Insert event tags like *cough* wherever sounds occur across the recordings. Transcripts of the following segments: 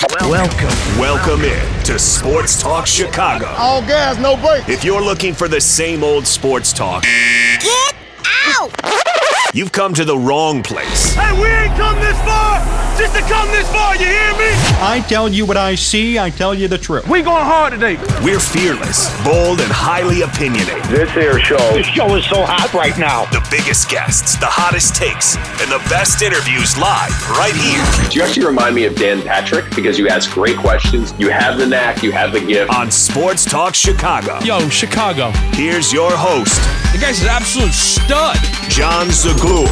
Welcome. Welcome in to Sports Talk Chicago. All gas, no brakes. If you're looking for the same old sports talk, Get out! You've come to the wrong place. Hey, we ain't come this far just to come this far, you hear me? I tell you what I see, I tell you the truth. We going hard today. We're fearless, bold, and highly opinionated. This here show This show is so hot right now. The biggest guests, the hottest takes, and the best interviews live right here Do You actually remind me of Dan Patrick because you ask great questions. You have the knack, you have the gift. on Sports Talk Chicago. Yo, Chicago. Here's your host, The guy's an absolute stud. Jon Zaghloul.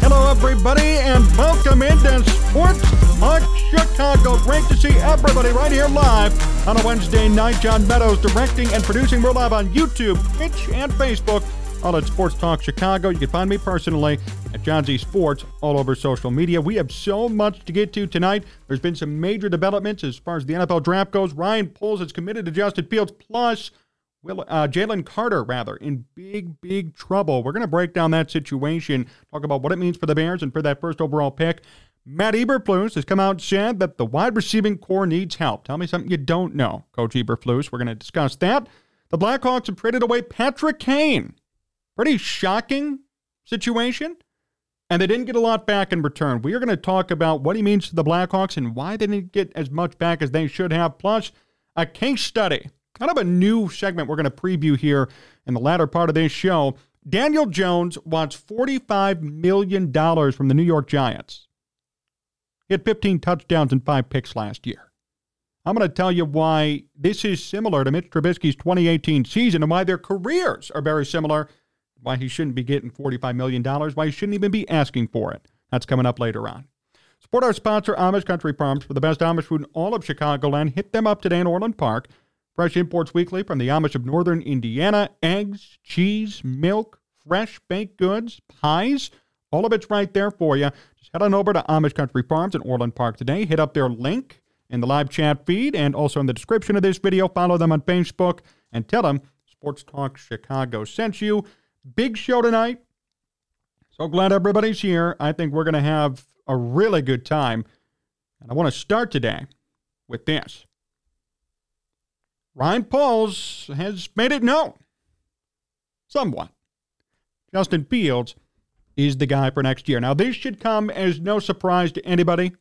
Hello, everybody, and welcome into Sports Talk Chicago. Great to see everybody right here live on a Wednesday night. John Meadows directing and producing. We're live on YouTube, Twitch, and Facebook. All at Sports Talk Chicago. You can find me personally at John Z Sports all over social media. We have so much to get to tonight. There's been some major developments as far as the NFL draft goes. Ryan Poles has committed to Justin Fields, plus Will uh, Jalen Carter rather in big big trouble. We're going to break down that situation, talk about what it means for the Bears and for that first overall pick. Matt Eberflus has come out and said that the wide receiving core needs help. Tell me something you don't know, Coach Eberflus. We're going to discuss that. The Blackhawks have traded away Patrick Kane. Pretty shocking situation. And they didn't get a lot back in return. We are going to talk about what he means to the Blackhawks and why they didn't get as much back as they should have. Plus, a case study kind of a new segment we're going to preview here in the latter part of this show. Daniel Jones wants $45 million from the New York Giants. He had 15 touchdowns and five picks last year. I'm going to tell you why this is similar to Mitch Trubisky's 2018 season and why their careers are very similar, why he shouldn't be getting $45 million, why he shouldn't even be asking for it. That's coming up later on. Support our sponsor, Amish Country Farms, for the best Amish food in all of Chicagoland. Hit them up today in Orland Park. Fresh imports weekly from the Amish of Northern Indiana. Eggs, cheese, milk, fresh baked goods, pies. All of it's right there for you. Just head on over to Amish Country Farms in Orland Park today. Hit up their link in the live chat feed and also in the description of this video. Follow them on Facebook and tell them Sports Talk Chicago sent you. Big show tonight. So glad everybody's here. I think we're going to have a really good time. And I want to start today with this. Ryan Poles has made it known, somewhat. Justin Fields is the guy for next year. Now, this should come as no surprise to anybody.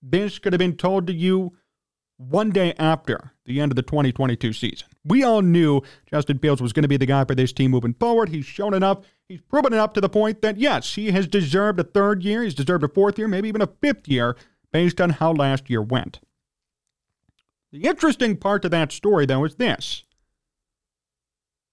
This could have been told to you one day after the end of the 2022 season. We all knew Justin Fields was going to be the guy for this team moving forward. He's shown enough. He's proven enough to the point that, yes, he has deserved a third year. He's deserved a fourth year, maybe even a fifth year based on how last year went. The interesting part to that story, though, is this.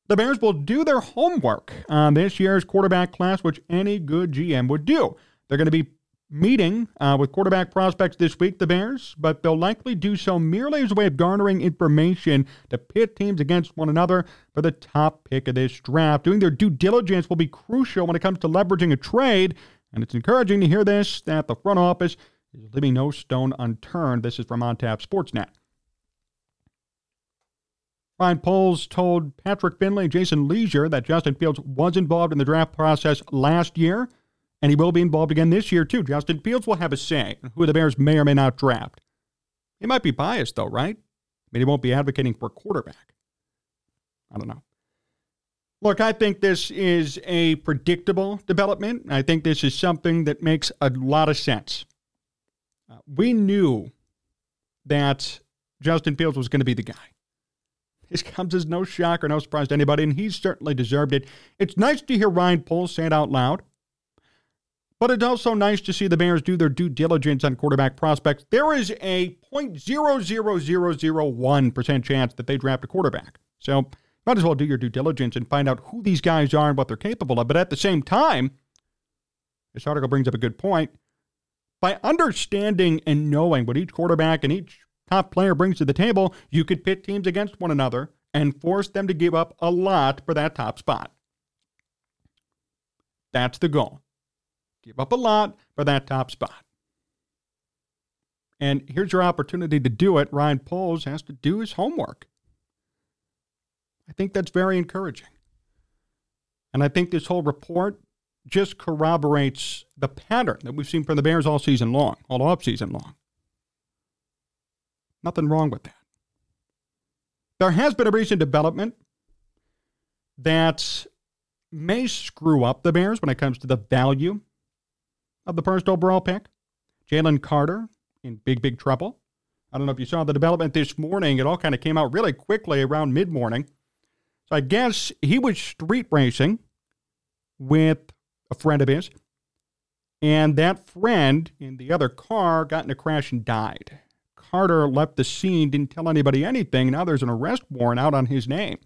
The Bears will do their homework on this year's quarterback class, which any good GM would do. They're going to be meeting uh, with quarterback prospects this week, the Bears, but they'll likely do so merely as a way of garnering information to pit teams against one another for the top pick of this draft. Doing their due diligence will be crucial when it comes to leveraging a trade, and it's encouraging to hear this that the front office is leaving no stone unturned. This is from On OnTap Sportsnet. Ryan Poles told Patrick Finley and Jason Lieser that Justin Fields was involved in the draft process last year, and he will be involved again this year, too. Justin Fields will have a say in who the Bears may or may not draft. He might be biased, though, right? I mean, he won't be advocating for a quarterback. I don't know. Look, I think this is a predictable development. I think this is something that makes a lot of sense. Uh, we knew that Justin Fields was going to be the guy. This comes as no shock or no surprise to anybody, and he certainly deserved it. It's nice to hear Ryan Poles say it out loud, but it's also nice to see the Bears do their due diligence on quarterback prospects. There is a 0.00001% chance that they draft a quarterback. So, might as well do your due diligence and find out who these guys are and what they're capable of. But at the same time, this article brings up a good point. By understanding and knowing what each quarterback and each top player brings to the table, you could pit teams against one another and force them to give up a lot for that top spot. That's the goal. Give up a lot for that top spot. And here's your opportunity to do it. Ryan Poles has to do his homework. I think that's very encouraging. And I think this whole report just corroborates the pattern that we've seen from the Bears all season long, all off season long. Nothing wrong with that. There has been a recent development that may screw up the Bears when it comes to the value of the first overall pick. Jalen Carter in big, big trouble. I don't know if you saw the development this morning. It all kind of came out really quickly around mid morning. So I guess he was street racing with a friend of his, and that friend in the other car got in a crash and died. Carter left the scene, didn't tell anybody anything. Now there's an arrest warrant out on his name.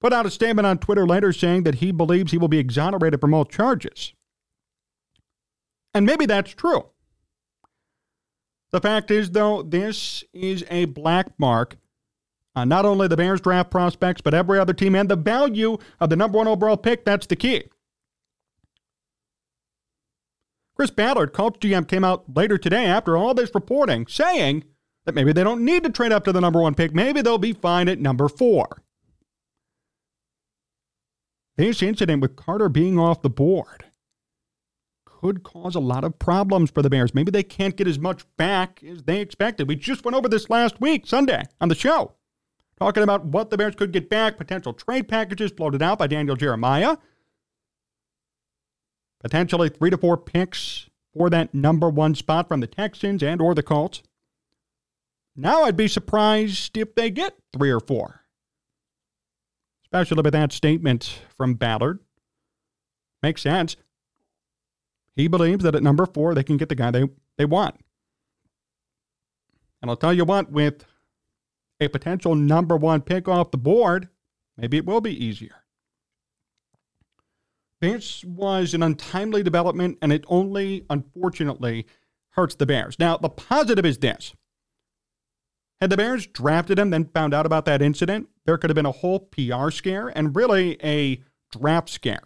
Put out a statement on Twitter later saying that he believes he will be exonerated from all charges. And maybe that's true. The fact is, though, this is a black mark on not only the Bears draft prospects, but every other team and the value of the number one overall pick. That's the key. Chris Ballard, Colts GM, came out later today after all this reporting saying that maybe they don't need to trade up to the number one pick. Maybe they'll be fine at number four. This incident with Carter being off the board could cause a lot of problems for the Bears. Maybe they can't get as much back as they expected. We just went over this last week, Sunday, on the show, talking about what the Bears could get back, potential trade packages floated out by Daniel Jeremiah, potentially three to four picks for that number one spot from the Texans and or the Colts. Now I'd be surprised if they get three or four. Especially with that statement from Ballard. Makes sense. He believes that at number four, they can get the guy they, they want. And I'll tell you what, with a potential number one pick off the board, maybe it will be easier. This was an untimely development, and it only, unfortunately, hurts the Bears. Now, the positive is this. Had the Bears drafted him, then found out about that incident, there could have been a whole PR scare and really a draft scare.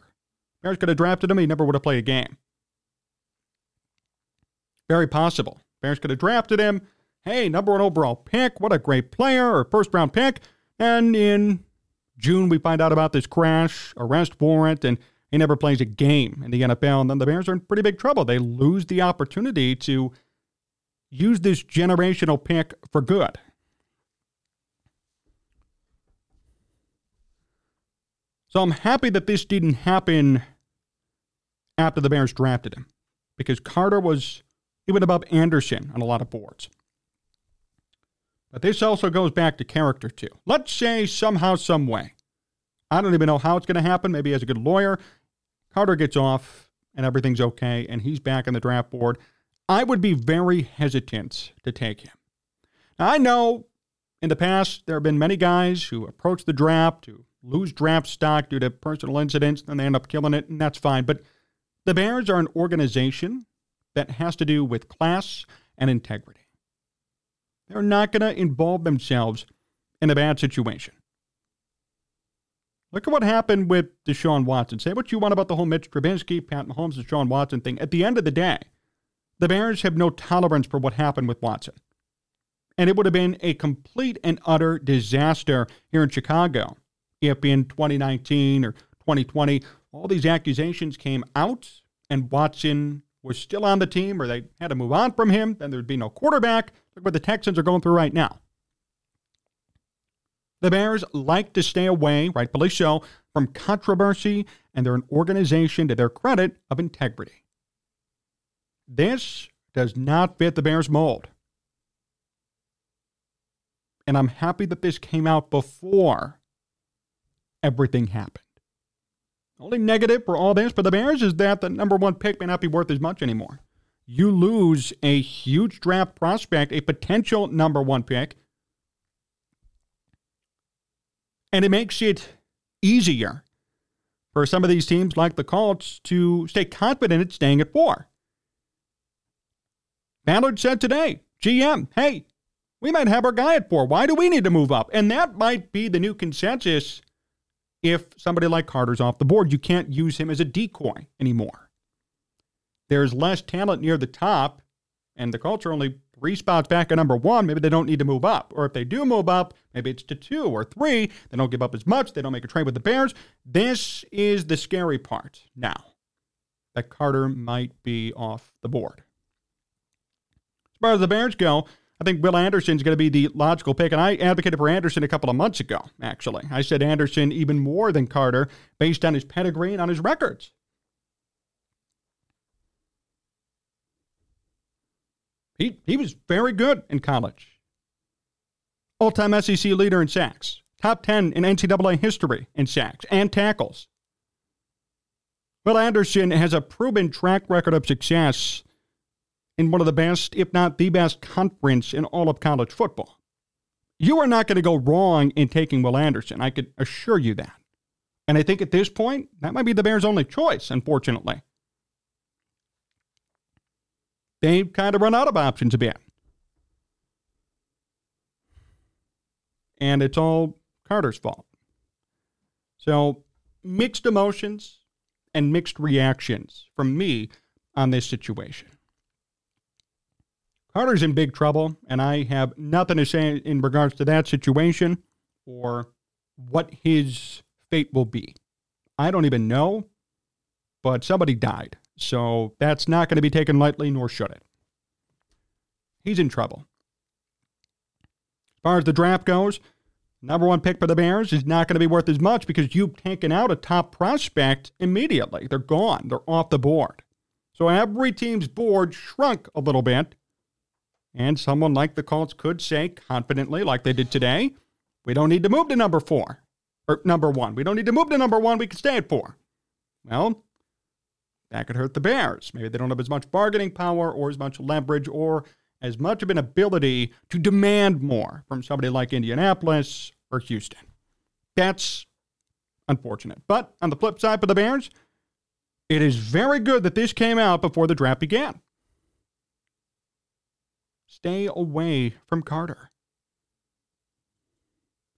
Bears could have drafted him, he never would have played a game. Very possible. Bears could have drafted him. Hey, number one overall pick. What a great player, or first round pick. And in June, we find out about this crash, arrest warrant, and he never plays a game in the NFL. And then the Bears are in pretty big trouble. They lose the opportunity to use this generational pick for good. So I'm happy that this didn't happen after the Bears drafted him because Carter was even above Anderson on a lot of boards. But this also goes back to character, too. Let's say somehow, some way. I don't even know how it's going to happen. Maybe as a good lawyer, Carter gets off and everything's okay and he's back on the draft board. I would be very hesitant to take him. Now, I know in the past there have been many guys who approach the draft, who lose draft stock due to personal incidents, and they end up killing it, and that's fine. But the Bears are an organization that has to do with class and integrity. They're not going to involve themselves in a bad situation. Look at what happened with Deshaun Watson. Say what you want about the whole Mitch Trubisky, Pat Mahomes, Deshaun Watson thing. At the end of the day, the Bears have no tolerance for what happened with Watson. And it would have been a complete and utter disaster here in Chicago in 2019 or 2020 all these accusations came out and Watson was still on the team or they had to move on from him, then there'd be no quarterback. Look what the Texans are going through right now. The Bears like to stay away, rightfully so, from controversy, and they're an organization, to their credit, of integrity. This does not fit the Bears mold. And I'm happy that this came out before everything happened. Only negative for all this for the Bears is that the number one pick may not be worth as much anymore. You lose a huge draft prospect, a potential number one pick, and it makes it easier for some of these teams like the Colts to stay confident at staying at four. Ballard said today, GM, hey, we might have our guy at four. Why do we need to move up? And that might be the new consensus if somebody like Carter's off the board. You can't use him as a decoy anymore. There's less talent near the top, and the Colts are only three spots back at number one. Maybe they don't need to move up. Or if they do move up, maybe it's to two or three. They don't give up as much. They don't make a trade with the Bears. This is the scary part now. that Carter might be off the board. As far as the Bears go, I think Will Anderson's going to be the logical pick, and I advocated for Anderson a couple of months ago, actually. I said Anderson even more than Carter based on his pedigree and on his records. He, he was very good in college. All time SEC leader in sacks, top 10 in NCAA history in sacks and tackles. Will Anderson has a proven track record of success in one of the best, if not the best, conference in all of college football. You are not going to go wrong in taking Will Anderson. I could assure you that. And I think at this point, that might be the Bears' only choice, unfortunately. They've kind of run out of options a bit. And it's all Carter's fault. So, mixed emotions and mixed reactions from me on this situation. Carter's in big trouble, and I have nothing to say in regards to that situation or what his fate will be. I don't even know, but somebody died. So that's not going to be taken lightly, nor should it. He's in trouble. As far as the draft goes, number one pick for the Bears is not going to be worth as much because you've taken out a top prospect immediately. They're gone, they're off the board. So every team's board shrunk a little bit and someone like the Colts could say confidently, like they did today, we don't need to move to number four or number one. We don't need to move to number one. We can stay at four. Well, that could hurt the Bears. Maybe they don't have as much bargaining power or as much leverage or as much of an ability to demand more from somebody like Indianapolis or Houston. That's unfortunate. But on the flip side for the Bears, it is very good that this came out before the draft began. Stay away from Carter.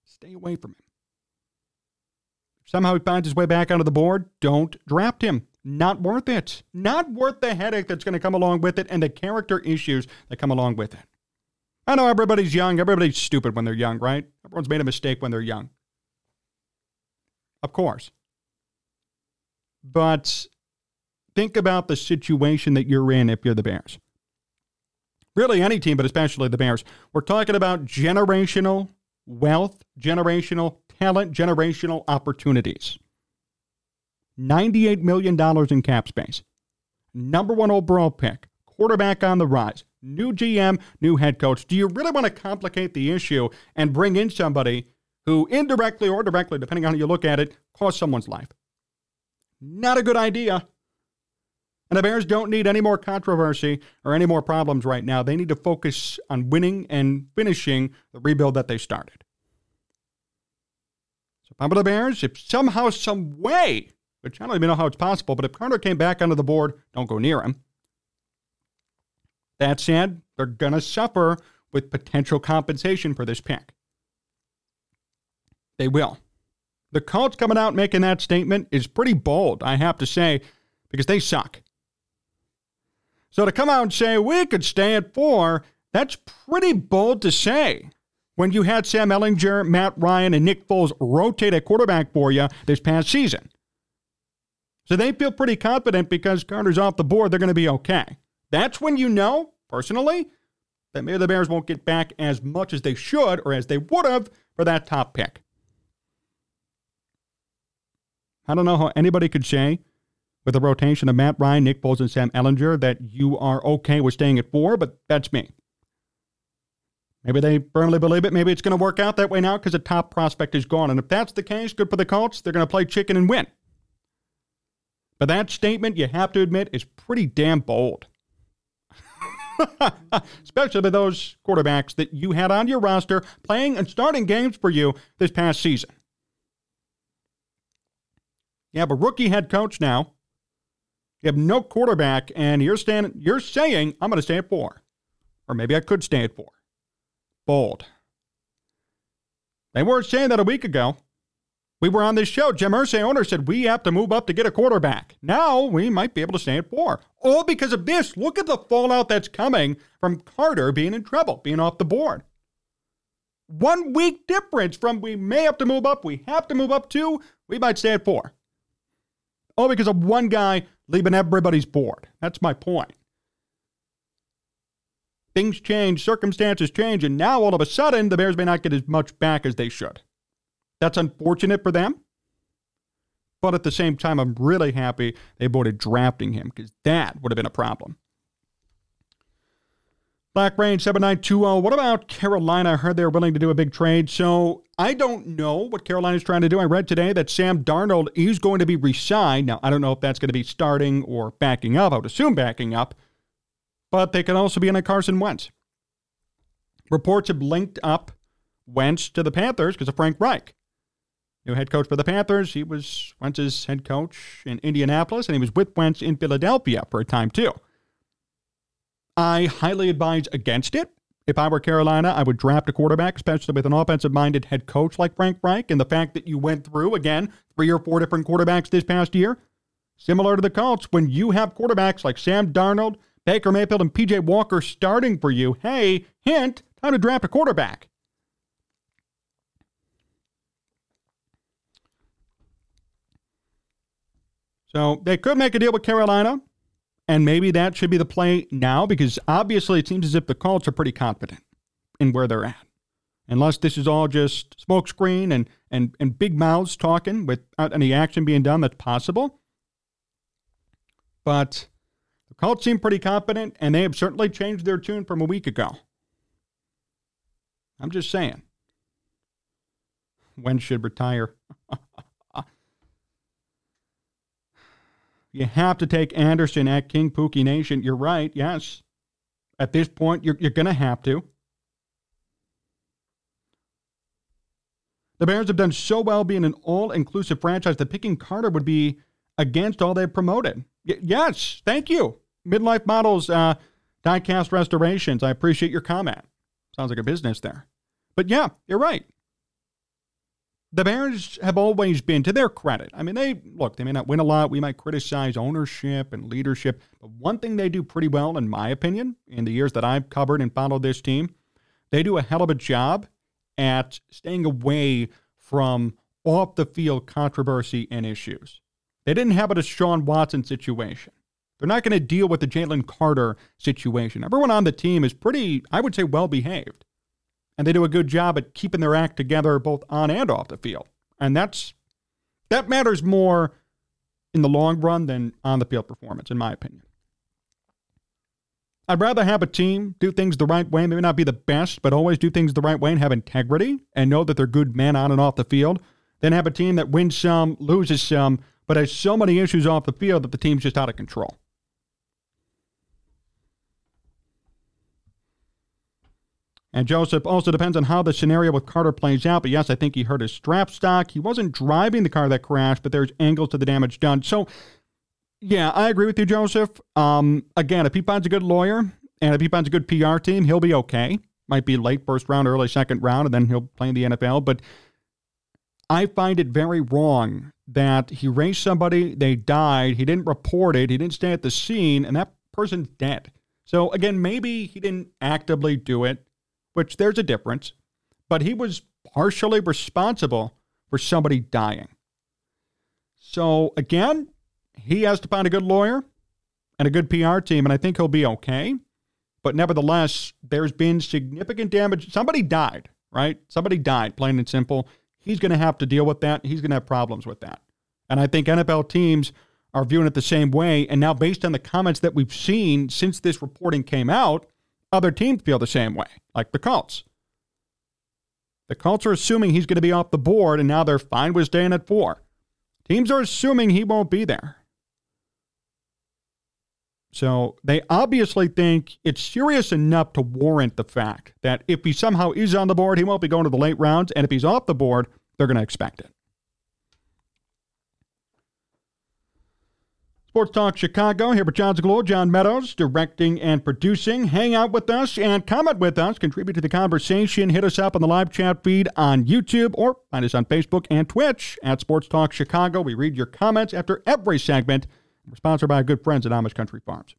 Stay away from him. If somehow he finds his way back onto the board, don't draft him. Not worth it. Not worth the headache that's going to come along with it and the character issues that come along with it. I know everybody's young. Everybody's stupid when they're young, right? Everyone's made a mistake when they're young. Of course. But think about the situation that you're in if you're the Bears really any team, but especially the Bears. We're talking about generational wealth, generational talent, generational opportunities. $98 million in cap space. Number one overall pick. Quarterback on the rise. New GM, new head coach. Do you really want to complicate the issue and bring in somebody who indirectly or directly, depending on how you look at it, caused someone's life? Not a good idea. And the Bears don't need any more controversy or any more problems right now. They need to focus on winning and finishing the rebuild that they started. So, if the Bears, if somehow, some way, which I don't even know how it's possible, but if Carter came back onto the board, don't go near him. That said, they're going to suffer with potential compensation for this pick. They will. The Colts coming out making that statement is pretty bold, I have to say, because they suck. So to come out and say we could stay at four, that's pretty bold to say. When you had Sam Ehlinger, Matt Ryan, and Nick Foles rotate a quarterback for you this past season. So they feel pretty confident because Carter's off the board, they're going to be okay. That's when you know, personally, that maybe the Bears won't get back as much as they should or as they would have for that top pick. I don't know how anybody could say with the rotation of Matt Ryan, Nick Foles, and Sam Ehlinger that you are okay with staying at four, but that's me. Maybe they firmly believe it. Maybe it's going to work out that way now because the top prospect is gone. And if that's the case, good for the Colts. They're going to play chicken and win. But that statement, you have to admit, is pretty damn bold. *laughs* Especially with those quarterbacks that you had on your roster playing and starting games for you this past season. You have a rookie head coach now you have no quarterback, and you're standing. You're saying I'm going to stay at four, or maybe I could stay at four. Bold. They weren't saying that a week ago. We were on this show. Jim Irsay, owner, said we have to move up to get a quarterback. Now we might be able to stay at four. All because of this. Look at the fallout that's coming from Carter being in trouble, being off the board. One week difference from we may have to move up, we have to move up to, we might stay at four. All because of one guy leaving everybody's bored. That's my point. Things change, circumstances change, and now all of a sudden the Bears may not get as much back as they should. That's unfortunate for them. But at the same time, I'm really happy they avoided drafting him because that would have been a problem. Black Rain 7920. What about Carolina? I heard they were willing to do a big trade. So I don't know what Carolina is trying to do. I read today that Sam Darnold is going to be re signed. Now, I don't know if that's going to be starting or backing up. I would assume backing up but they could also be in a Carson Wentz. Reports have linked up Wentz to the Panthers because of Frank Reich. New head coach for the Panthers. He was Wentz's head coach in Indianapolis, and he was with Wentz in Philadelphia for a time too. I highly advise against it. If I were Carolina, I would draft a quarterback, especially with an offensive minded head coach like Frank Reich. And the fact that you went through, again, three or four different quarterbacks this past year, similar to the Colts, when you have quarterbacks like Sam Darnold, Baker Mayfield and PJ Walker starting for you. Hey, hint, time to draft a quarterback. So they could make a deal with Carolina, and maybe that should be the play now because obviously it seems as if the Colts are pretty confident in where they're at. Unless this is all just smokescreen and, and, and big mouths talking without uh, any action being done, that's possible. But the Colts seem pretty confident, and they have certainly changed their tune from a week ago. I'm just saying. When should retire? *laughs* you have to take Anderson at King Pookie Nation. You're right, yes. At this point, you're, you're going to have to. The Bears have done so well being an all inclusive franchise that picking Carter would be against all they've promoted. Y- yes, thank you. Midlife Models uh, Diecast Restorations. I appreciate your comment. Sounds like a business there. But yeah, you're right. The Bears have always been, to their credit, I mean, they look, they may not win a lot. We might criticize ownership and leadership. But one thing they do pretty well, in my opinion, in the years that I've covered and followed this team, they do a hell of a job at staying away from off the field controversy and issues. They didn't have a Deshaun Watson situation. They're not going to deal with the Jalen Carter situation. Everyone on the team is pretty, I would say, well behaved. And they do a good job at keeping their act together both on and off the field. And that's that matters more in the long run than on the field performance, in my opinion. I'd rather have a team do things the right way, maybe not be the best, but always do things the right way and have integrity and know that they're good men on and off the field, than have a team that wins some, loses some, but has so many issues off the field that the team's just out of control. And Joseph also depends on how the scenario with Carter plays out. But yes, I think he hurt his strap stock. He wasn't driving the car that crashed, but there's angles to the damage done. So, yeah, I agree with you, Joseph. Um, again, if he finds a good lawyer and if he finds a good PR team, he'll be okay. Might be late first round, early second round, and then he'll play in the NFL. But I find it very wrong that he raced somebody, they died, he didn't report it, he didn't stay at the scene, and that person's dead. So again, maybe he didn't actively do it which there's a difference, but he was partially responsible for somebody dying. So again, he has to find a good lawyer and a good PR team, and I think he'll be okay. But nevertheless, there's been significant damage. Somebody died, right? Somebody died, plain and simple. He's going to have to deal with that. He's going to have problems with that. And I think NFL teams are viewing it the same way. And now, based on the comments that we've seen since this reporting came out, other teams feel the same way, like the Colts. The Colts are assuming he's going to be off the board, and now they're fine with staying at four. Teams are assuming he won't be there. So they obviously think it's serious enough to warrant the fact that if he somehow is on the board, he won't be going to the late rounds. And if he's off the board, they're going to expect it. Sports Talk Chicago here with Jon's Zaghloul, John Meadows, directing and producing. Hang out with us and comment with us. Contribute to the conversation. Hit us up on the live chat feed on YouTube or find us on Facebook and Twitch at Sports Talk Chicago. We read your comments after every segment. We're sponsored by our good friends at Amish Country Farms.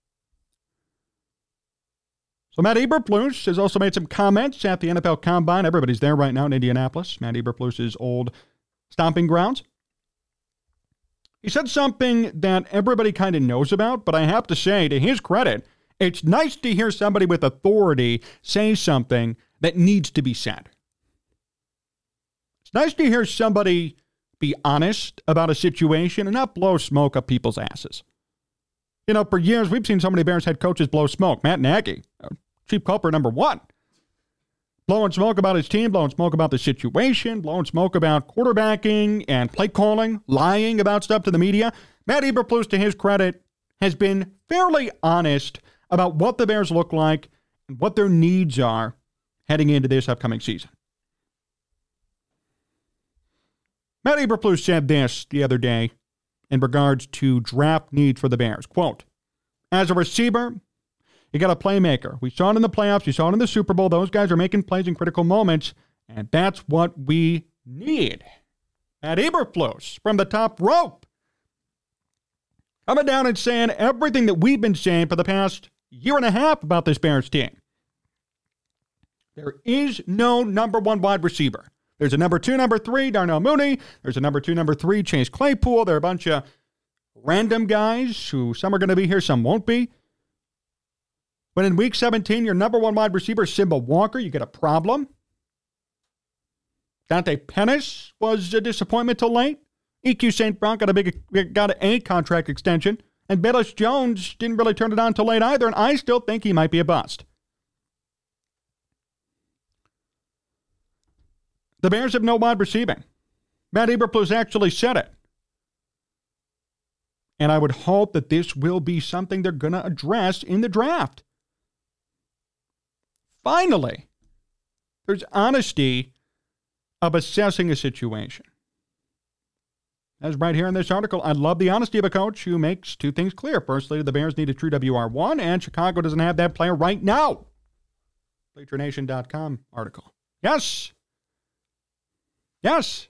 So Matt Eberflus has also made some comments at the NFL Combine. Everybody's there right now in Indianapolis. Matt Eberflus's old stomping grounds. He said something that everybody kind of knows about, but I have to say, to his credit, it's nice to hear somebody with authority say something that needs to be said. It's nice to hear somebody be honest about a situation and not blow smoke up people's asses. You know, for years we've seen so many Bears head coaches blow smoke. Matt Nagy, chief culprit number one, blowing smoke about his team, blowing smoke about the situation, blowing smoke about quarterbacking and play calling, lying about stuff to the media. Matt Eberflus, to his credit, has been fairly honest about what the Bears look like and what their needs are heading into this upcoming season. Matt Eberflus said this the other day in regards to draft needs for the Bears. Quote, as a receiver, you got a playmaker. We saw it in the playoffs. You saw it in the Super Bowl. Those guys are making plays in critical moments, and that's what we need. Matt Eberflus from the top rope. Coming down and saying everything that we've been saying for the past year and a half about this Bears team. There is no number one wide receiver. There's a number two, number three, Darnell Mooney. There's a number two, number three, Chase Claypool. There are a bunch of random guys who some are going to be here, some won't be. But in week 17, your number one wide receiver, Simba Walker, you get a problem. Dante Pettis was a disappointment till late. EQ St. Brown got a big got a contract extension. And Velus Jones didn't really turn it on till late either, and I still think he might be a bust. The Bears have no wide receiving. Matt Eberflus actually said it. And I would hope that this will be something they're going to address in the draft. Finally, there's honesty of assessing a situation. As right here in this article, I love the honesty of a coach who makes two things clear. Firstly, the Bears need a true WR1, and Chicago doesn't have that player right now. BleacherNation.com article. Yes, Yes,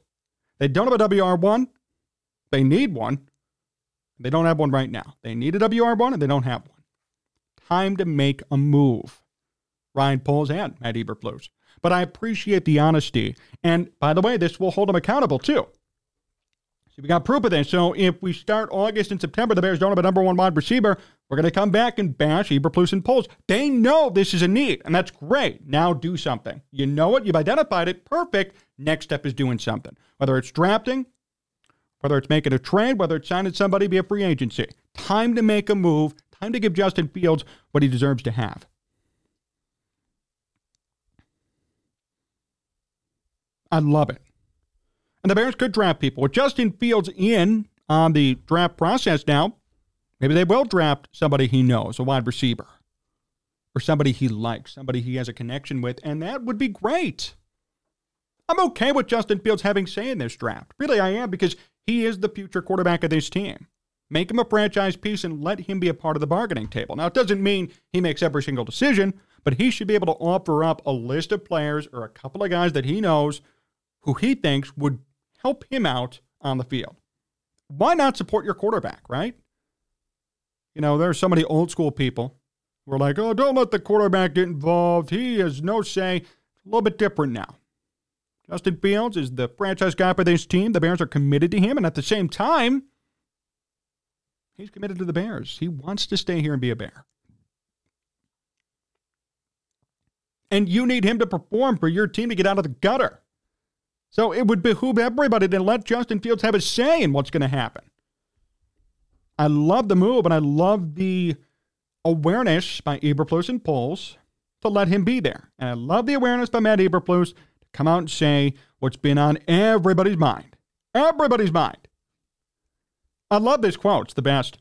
they don't have a WR1. They need one. They don't have one right now. They need a WR1 and they don't have one. Time to make a move. Ryan Poles and Matt Eberflus. But I appreciate the honesty. And by the way, this will hold them accountable too. So we got proof of this. So if we start August and September, the Bears don't have a number one wide receiver, we're going to come back and bash Eberflus and Poles. They know this is a need, and that's great. Now do something. You know it. You've identified it. Perfect. Next step is doing something. Whether it's drafting, whether it's making a trade, whether it's signing somebody via free agency. Time to make a move. Time to give Justin Fields what he deserves to have. I love it. And the Bears could draft people. With Justin Fields in on the draft process now, maybe they will draft somebody he knows, a wide receiver, or somebody he likes, somebody he has a connection with, and that would be great. I'm okay with Justin Fields having say in this draft. Really, I am, because he is the future quarterback of this team. Make him a franchise piece and let him be a part of the bargaining table. Now, it doesn't mean he makes every single decision, but he should be able to offer up a list of players or a couple of guys that he knows who he thinks would help him out on the field. Why not support your quarterback, right? You know, there are so many old school people who are like, oh, don't let the quarterback get involved. He has no say. It's a little bit different now. Justin Fields is the franchise guy for this team. The Bears are committed to him, and at the same time, he's committed to the Bears. He wants to stay here and be a Bear. And you need him to perform for your team to get out of the gutter. So it would behoove everybody to let Justin Fields have a say in what's going to happen. I love the move, and I love the awareness by Eberflus and Poles to let him be there. And I love the awareness by Matt Eberflus to come out and say what's been on everybody's mind. Everybody's mind. I love this quote. It's the best.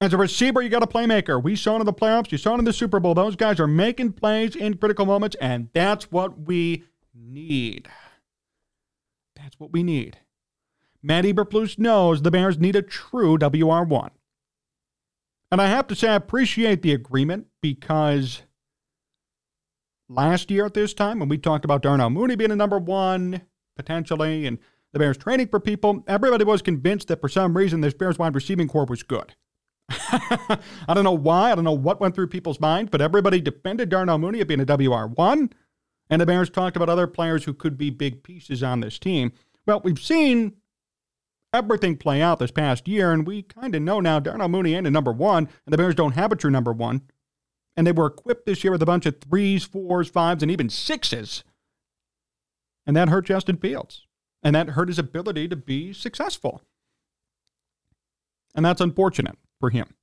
As a receiver, you got a playmaker. We saw it in the playoffs. You saw it in the Super Bowl. Those guys are making plays in critical moments, and that's what we need. That's what we need. Matt Eberflus knows the Bears need a true WR1. And I have to say, I appreciate the agreement because last year at this time, when we talked about Darnell Mooney being a number one, potentially, and the Bears training for people, everybody was convinced that for some reason this Bears wide receiving corps was good. *laughs* I don't know why. I don't know what went through people's minds, but everybody defended Darnell Mooney as being a WR1. And the Bears talked about other players who could be big pieces on this team. Well, we've seen everything play out this past year, and we kind of know now Darnell Mooney ain't a number one, and the Bears don't have a true number one. And they were equipped this year with a bunch of threes, fours, fives, and even sixes. And that hurt Justin Fields. And that hurt his ability to be successful. And that's unfortunate for him.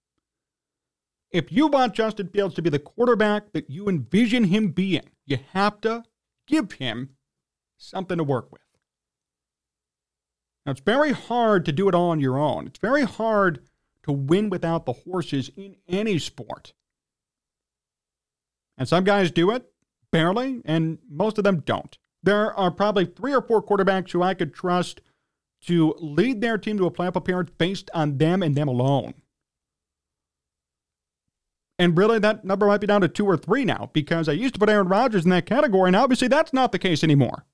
If you want Justin Fields to be the quarterback that you envision him being, you have to give him something to work with. Now, it's very hard to do it all on your own. It's very hard to win without the horses in any sport. And some guys do it barely, and most of them don't. There are probably three or four quarterbacks who I could trust to lead their team to a playoff appearance based on them and them alone. And really, that number might be down to two or three now because I used to put Aaron Rodgers in that category, and obviously that's not the case anymore.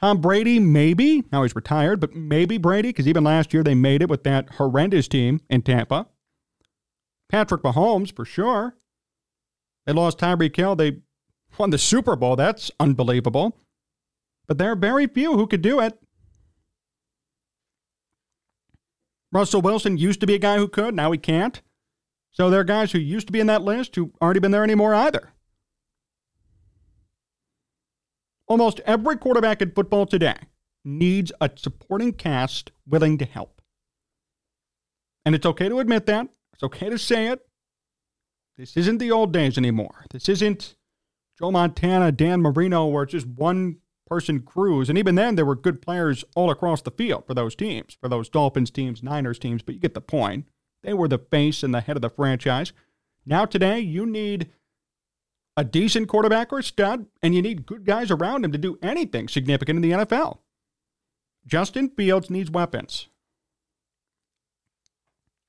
Tom Brady, maybe. Now he's retired, but maybe Brady, because even last year they made it with that horrendous team in Tampa. Patrick Mahomes, for sure. They lost Tyreek Hill. They won the Super Bowl. That's unbelievable. But there are very few who could do it. Russell Wilson used to be a guy who could, now he can't. So there are guys who used to be in that list who aren't even there anymore either. Almost every quarterback in football today needs a supporting cast willing to help. And it's okay to admit that. It's okay to say it. This isn't the old days anymore. This isn't Joe Montana, Dan Marino, where it's just one person crews. And even then, there were good players all across the field for those teams, for those Dolphins teams, Niners teams, but you get the point. They were the face and the head of the franchise. Now, today, you need a decent quarterback or a stud, and you need good guys around him to do anything significant in the NFL. Justin Fields needs weapons.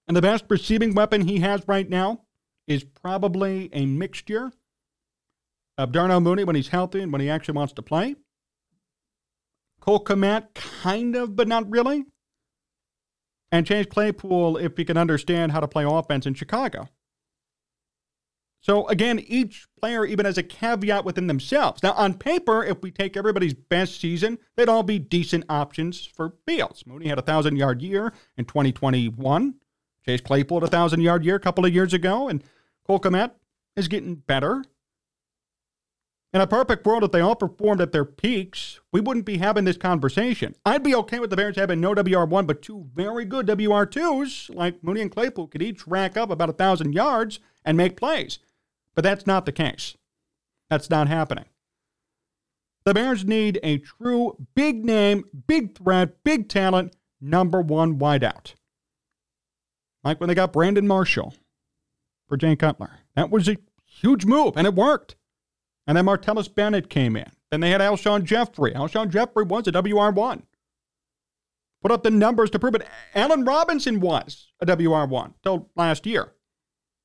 And the best receiving weapon he has right now is probably a mixture of Darnell Mooney when he's healthy and when he actually wants to play, Cole Kmet, kind of, but not really. And Chase Claypool, if he can understand how to play offense in Chicago. So again, each player even has a caveat within themselves. Now, on paper, if we take everybody's best season, they'd all be decent options for Fields. Mooney had a thousand yard year in 2021. Chase Claypool had a thousand yard year a couple of years ago, and Cole Kmet is getting better. In a perfect world, if they all performed at their peaks, we wouldn't be having this conversation. I'd be okay with the Bears having no WR1, but two very good WR2s, like Mooney and Claypool, could each rack up about a 1,000 yards and make plays. But that's not the case. That's not happening. The Bears need a true big name, big threat, big talent, number one wideout. Like when they got Brandon Marshall for Jay Cutler. That was a huge move, and it worked. And then Martellus Bennett came in. Then they had Alshon Jeffery. Alshon Jeffery was a WR1. Put up the numbers to prove it. Allen Robinson was a WR1 till last year.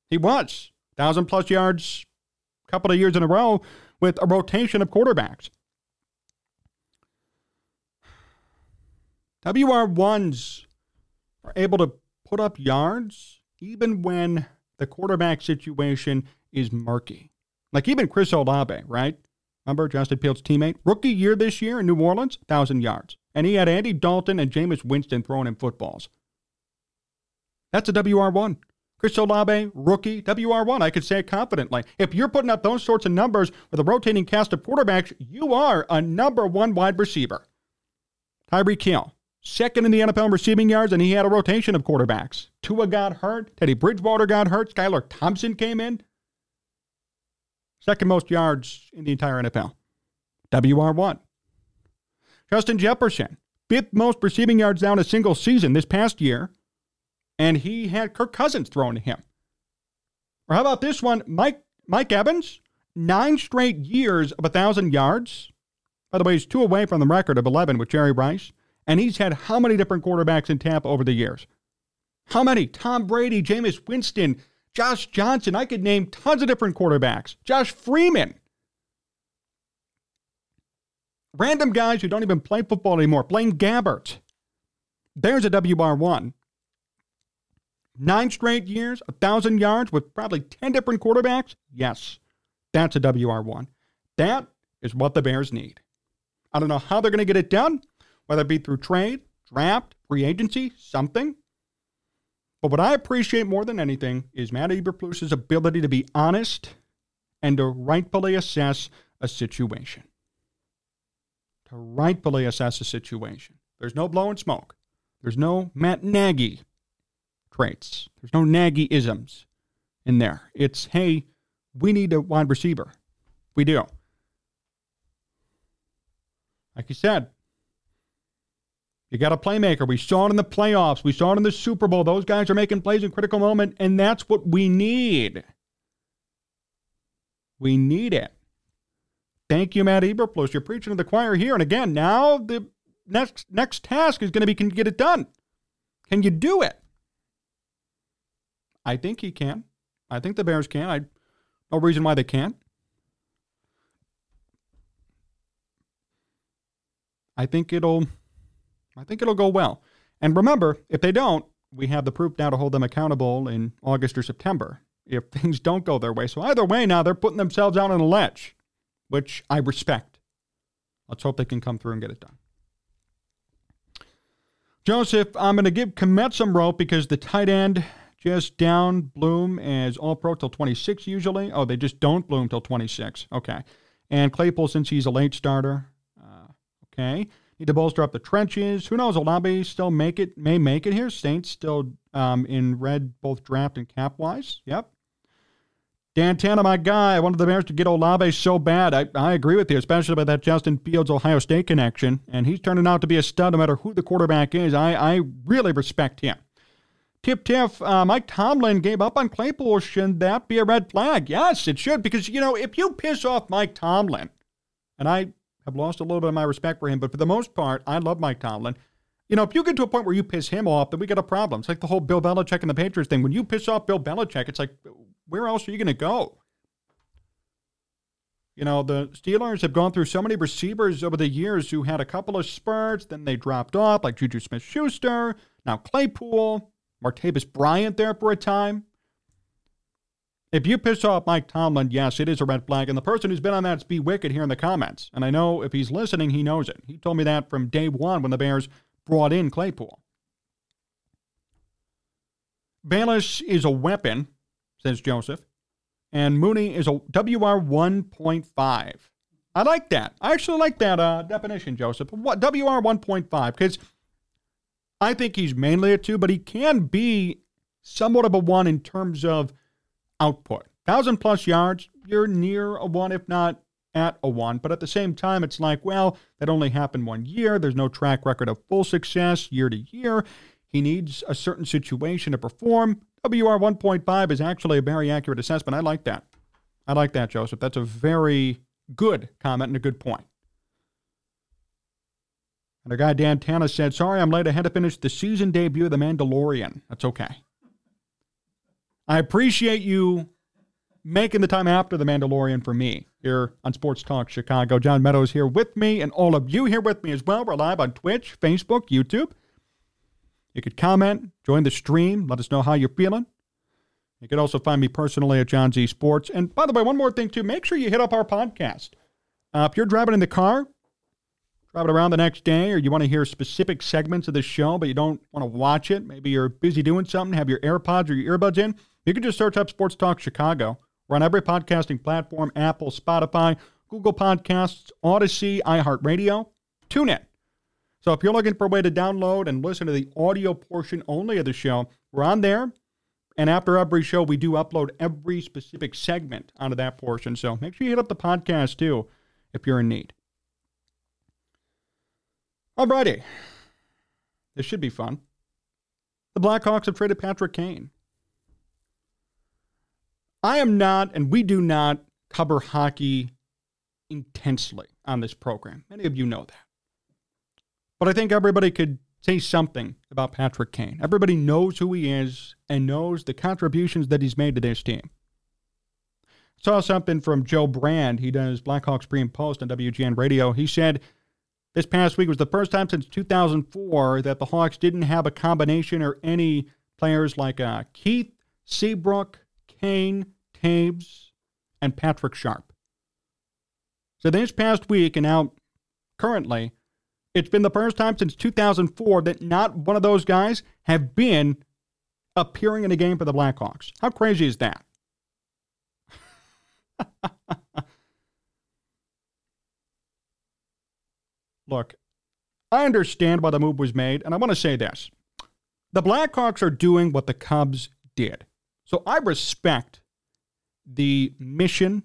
He was. 1,000 plus yards a couple of years in a row with a rotation of quarterbacks. WR1s are able to put up yards even when the quarterback situation is murky. Like even Chris Olave, right? Remember Justin Fields' teammate? Rookie year this year in New Orleans, 1,000 yards. And he had Andy Dalton and Jameis Winston throwing him footballs. That's a WR1. Chris Olave, rookie, WR1. I could say it confidently. If you're putting up those sorts of numbers with a rotating cast of quarterbacks, you are a number one wide receiver. Tyreek Hill, second in the NFL in receiving yards, and he had a rotation of quarterbacks. Tua got hurt. Teddy Bridgewater got hurt. Skylar Thompson came in. Second most yards in the entire NFL. WR1. Justin Jefferson, fifth most receiving yards down a single season this past year, and he had Kirk Cousins thrown to him. Or how about this one? Mike Mike Evans, nine straight years of a thousand yards. By the way, he's two away from the record of 11 with Jerry Rice. And he's had how many different quarterbacks in Tampa over the years? How many? Tom Brady, Jameis Winston, Josh Johnson. I could name tons of different quarterbacks. Josh Freeman. Random guys who don't even play football anymore. Blaine Gabbert. There's a WR1. Nine straight years, a thousand yards with probably 10 different quarterbacks? Yes, that's a WR1. That is what the Bears need. I don't know how they're going to get it done. whether it be through trade, draft, free agency, something. But what I appreciate more than anything is Matt Eberflus's ability to be honest and to rightfully assess a situation. To rightfully assess a situation. There's no blowing smoke. There's no Matt Nagy traits. There's no Nagy isms in there. It's, hey, we need a wide receiver. We do. Like you said, you got a playmaker. We saw it in the playoffs. We saw it in the Super Bowl. Those guys are making plays in critical moment, and that's what we need. We need it. Thank you, Matt Eberflus. You're preaching to the choir here. And again, now the next next task is going to be can you get it done? Can you do it? I think he can. I think the Bears can. I no reason why they can't. I think it'll I think it'll go well. And remember, if they don't, we have the proof now to hold them accountable in August or September if *laughs* things don't go their way. So either way now they're putting themselves out on a ledge, which I respect. Let's hope they can come through and get it done. Joseph, I'm going to give Kmet some rope because the tight end just down Bloom as all pro till 26 usually. Oh, they just don't bloom till 26. Okay. And Claypool, since he's a late starter. Uh, okay. Need to bolster up the trenches. Who knows? Olave still make it, may make it here. Saints still um, in red, both draft and cap wise. Yep. Dan Tana, my guy, I wanted the Bears to get Olave so bad. I, I agree with you, especially about that Justin Fields Ohio State connection. And he's turning out to be a stud no matter who the quarterback is. I, I really respect him. Tip Tiff, uh, Mike Tomlin gave up on Claypool. Should that be a red flag? Yes, it should, because, you know, if you piss off Mike Tomlin, and I have lost a little bit of my respect for him, but for the most part, I love Mike Tomlin. You know, if you get to a point where you piss him off, then we got a problem. It's like the whole Bill Belichick and the Patriots thing. When you piss off Bill Belichick, it's like, where else are you going to go? You know, the Steelers have gone through so many receivers over the years who had a couple of spurts, then they dropped off, like Juju Smith Schuster, now Claypool, Martavis Bryant there for a time. If you piss off Mike Tomlin, yes, it is a red flag. And the person who's been on that is Be Wicked here in the comments. And I know if he's listening, he knows it. He told me that from day one when the Bears brought in Claypool. Bayless is a weapon, says Joseph, and Mooney is a WR 1.5. I like that. I actually like that uh, definition, Joseph. What WR 1.5 because I think he's mainly a two, but he can be somewhat of a one in terms of output. Thousand plus yards, you're near a one, if not at a one. But at the same time, it's like, well, that only happened one year. There's no track record of full success year to year. He needs a certain situation to perform. WR 1.5 is actually a very accurate assessment. I like that. I like that, Joseph. That's a very good comment and a good point. And our guy Dan Tana said, Sorry, I'm late. I had to finish the season debut of The Mandalorian. That's okay. I appreciate you making the time after The Mandalorian for me here on Sports Talk Chicago. John Meadows here with me, and all of you here with me as well. We're live on Twitch, Facebook, YouTube. You could comment, join the stream, let us know how you're feeling. You could also find me personally at Jon Z Sports. And by the way, one more thing, too, make sure you hit up our podcast. Uh, if you're driving in the car, driving around the next day, or you want to hear specific segments of the show, but you don't want to watch it, maybe you're busy doing something, have your AirPods or your earbuds in, you can just search up Sports Talk Chicago. We're on every podcasting platform Apple, Spotify, Google Podcasts, Audacy, iHeartRadio. Tune in. So if you're looking for a way to download and listen to the audio portion only of the show, we're on there. And after every show, we do upload every specific segment onto that portion. So make sure you hit up the podcast too if you're in need. Alrighty. This should be fun. The Blackhawks have traded Patrick Kane. I am not, and we do not cover hockey intensely on this program. Many of you know that. But I think everybody could say something about Patrick Kane. Everybody knows who he is and knows the contributions that he's made to this team. Saw something from Joe Brand. He does Blackhawks pre and post on WGN Radio. He said this past week was the first time since 2004 that the Hawks didn't have a combination or any players like uh, Keith, Seabrook, Kane, Toews, and Patrick Sharp. So this past week and now currently, It's been the first time since 2004 that not one of those guys have been appearing in a game for the Blackhawks. How crazy is that? *laughs* Look, I understand why the move was made, and I want to say this. The Blackhawks are doing what the Cubs did. So I respect the mission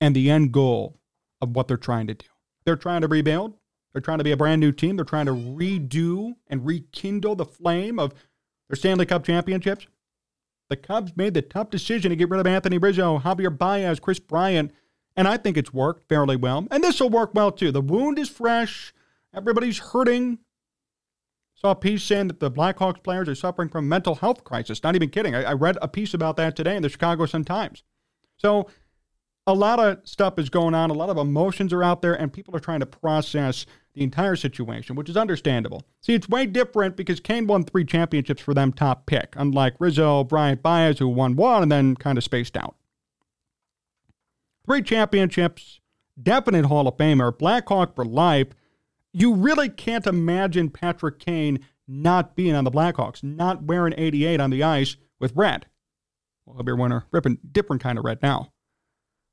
and the end goal of what they're trying to do. They're trying to rebuild. They're trying to be a brand new team. They're trying to redo and rekindle the flame of their Stanley Cup championships. The Cubs made the tough decision to get rid of Anthony Rizzo, Javier Baez, Kris Bryant, and I think it's worked fairly well. And this will work well too. The wound is fresh. Everybody's hurting. Saw a piece saying that the Blackhawks players are suffering from mental health crisis. Not even kidding. I, I read a piece about that today in the Chicago Sun Times. So a lot of stuff is going on. A lot of emotions are out there, and people are trying to process the entire situation, which is understandable. See, it's way different because Kane won three championships for them top pick, unlike Rizzo, Bryant Baez, who won one and then kind of spaced out. Three championships, definite Hall of Famer, Blackhawk for life. You really can't imagine Patrick Kane not being on the Blackhawks, not wearing 88 on the ice with red. Well, he'll be wearing a different, kind of red now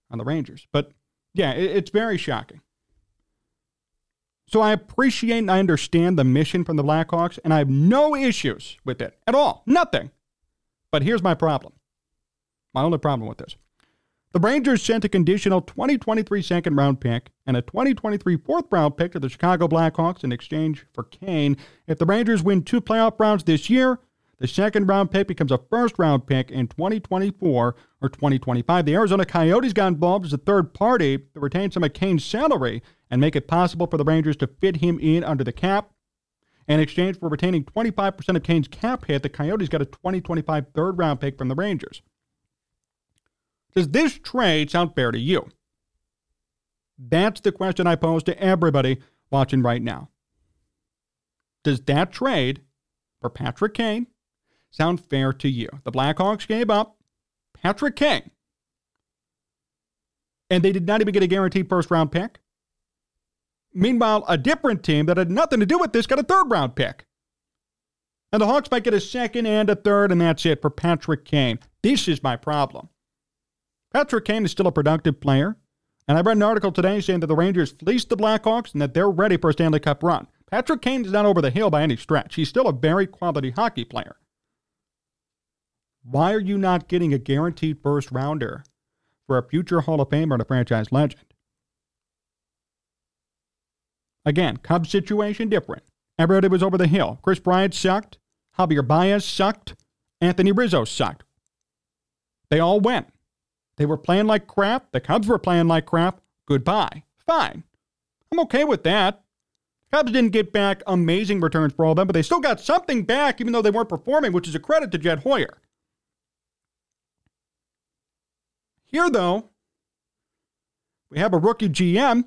on the Rangers. But yeah, it, it's very shocking. So I appreciate and I understand the mission from the Blackhawks, and I have no issues with it at all. Nothing. But here's my problem. My only problem with this. The Rangers sent a conditional 2023 second round pick and a 2023 fourth round pick to the Chicago Blackhawks in exchange for Kane. If the Rangers win two playoff rounds this year, the second round pick becomes a first round pick in 2024 or 2025. The Arizona Coyotes got involved as a third party to retain some of Kane's salary and make it possible for the Rangers to fit him in under the cap. In exchange for retaining 25% of Kane's cap hit, the Coyotes got a 2025 third round pick from the Rangers. Does this trade sound fair to you? That's the question I pose to everybody watching right now. Does that trade for Patrick Kane sound fair to you? The Blackhawks gave up Patrick Kane, and they did not even get a guaranteed first round pick. Meanwhile, a different team that had nothing to do with this got a third round pick. And the Hawks might get a second and a third, and that's it for Patrick Kane. This is my problem. Patrick Kane is still a productive player, and I read an article today saying that the Rangers fleeced the Blackhawks and that they're ready for a Stanley Cup run. Patrick Kane is not over the hill by any stretch. He's still a very quality hockey player. Why are you not getting a guaranteed first rounder for a future Hall of Famer and a franchise legend? Again, Cubs situation different. Everybody was over the hill. Kris Bryant sucked. Javier Baez sucked. Anthony Rizzo sucked. They all went. They were playing like crap. The Cubs were playing like crap. Goodbye. Fine. I'm okay with that. Cubs didn't get back amazing returns for all of them, but they still got something back, even though they weren't performing, which is a credit to Jed Hoyer. Here, though, we have a rookie GM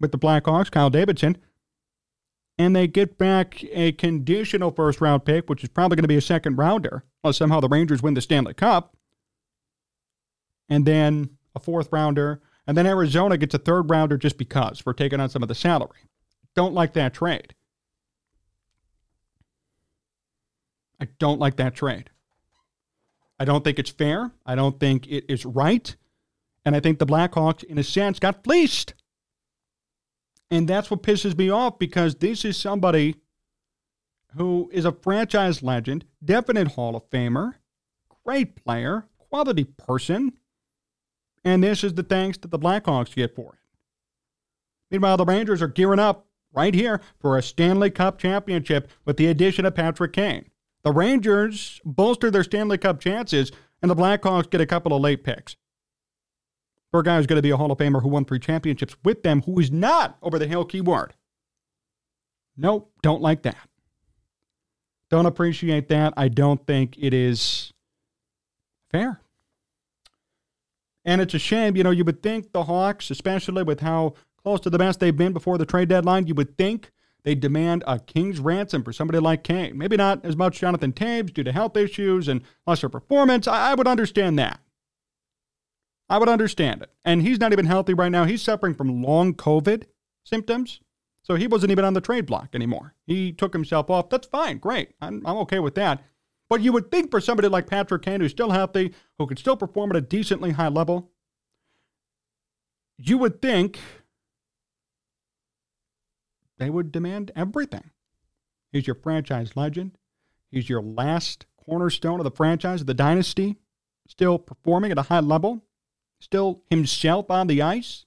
with the Blackhawks, Kyle Davidson, and they get back a conditional first round pick, which is probably going to be a second rounder, unless somehow the Rangers win the Stanley Cup, and then a fourth rounder, and then Arizona gets a third rounder just because for taking on some of the salary. Don't like that trade. I don't like that trade. I don't think it's fair. I don't think it is right. And I think the Blackhawks, in a sense, got fleeced. And that's what pisses me off because this is somebody who is a franchise legend, definite Hall of Famer, great player, quality person. And this is the thanks that the Blackhawks get for it. Meanwhile, the Rangers are gearing up right here for a Stanley Cup championship with the addition of Patrick Kane. The Rangers bolster their Stanley Cup chances, and the Blackhawks get a couple of late picks for a guy who's going to be a Hall of Famer who won three championships with them, who is not over the hill keyword. Nope, don't like that. Don't appreciate that. I don't think it is fair. And it's a shame, you know, you would think the Hawks, especially with how close to the best they've been before the trade deadline, you would think they demand a king's ransom for somebody like Kane. Maybe not as much Jonathan Toews due to health issues and lesser performance. I, I would understand that. I would understand it. And he's not even healthy right now. He's suffering from long COVID symptoms. So he wasn't even on the trade block anymore. He took himself off. That's fine. Great. I'm, I'm okay with that. But you would think for somebody like Patrick Kane, who's still healthy, who can still perform at a decently high level, you would think they would demand everything. He's your franchise legend. He's your last cornerstone of the franchise, of the dynasty, still performing at a high level, still himself on the ice.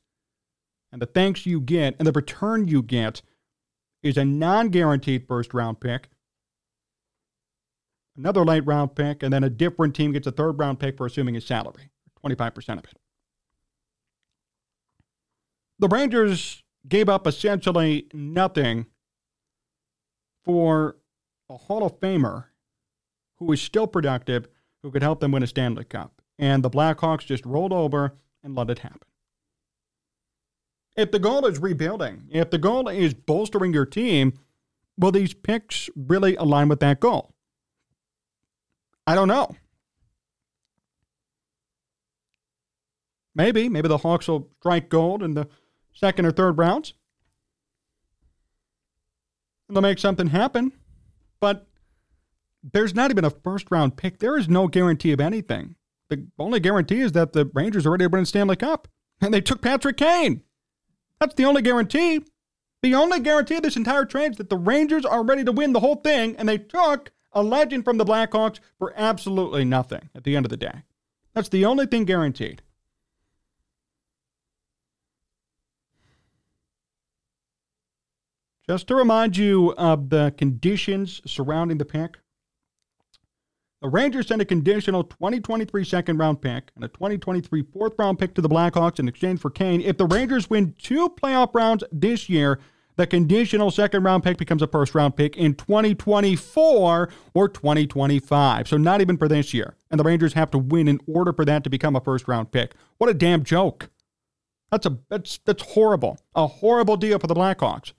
And the thanks you get and the return you get is a non guaranteed first round pick, another late round pick, and then a different team gets a third round pick for assuming his salary, 25% of it. The Rangers gave up essentially nothing for a Hall of Famer who is still productive, who could help them win a Stanley Cup. And the Blackhawks just rolled over and let it happen. If the goal is rebuilding, if the goal is bolstering your team, will these picks really align with that goal? I don't know. Maybe. Maybe the Hawks will strike gold in the second or third rounds. They'll make something happen. But there's not even a first round pick. There is no guarantee of anything. The only guarantee is that the Rangers are ready to win Stanley Cup. And they took Patrick Kane. That's the only guarantee. The only guarantee of this entire trade is that the Rangers are ready to win the whole thing, and they took a legend from the Blackhawks for absolutely nothing at the end of the day. That's the only thing guaranteed. Just to remind you of the conditions surrounding the pick, the Rangers sent a conditional 2023 second round pick and a 2023 fourth round pick to the Blackhawks in exchange for Kane. If the Rangers win two playoff rounds this year, the conditional second round pick becomes a first round pick in 2024 or 2025. So not even for this year. And the Rangers have to win in order for that to become a first round pick. What a damn joke. That's a that's that's horrible. A horrible deal for the Blackhawks.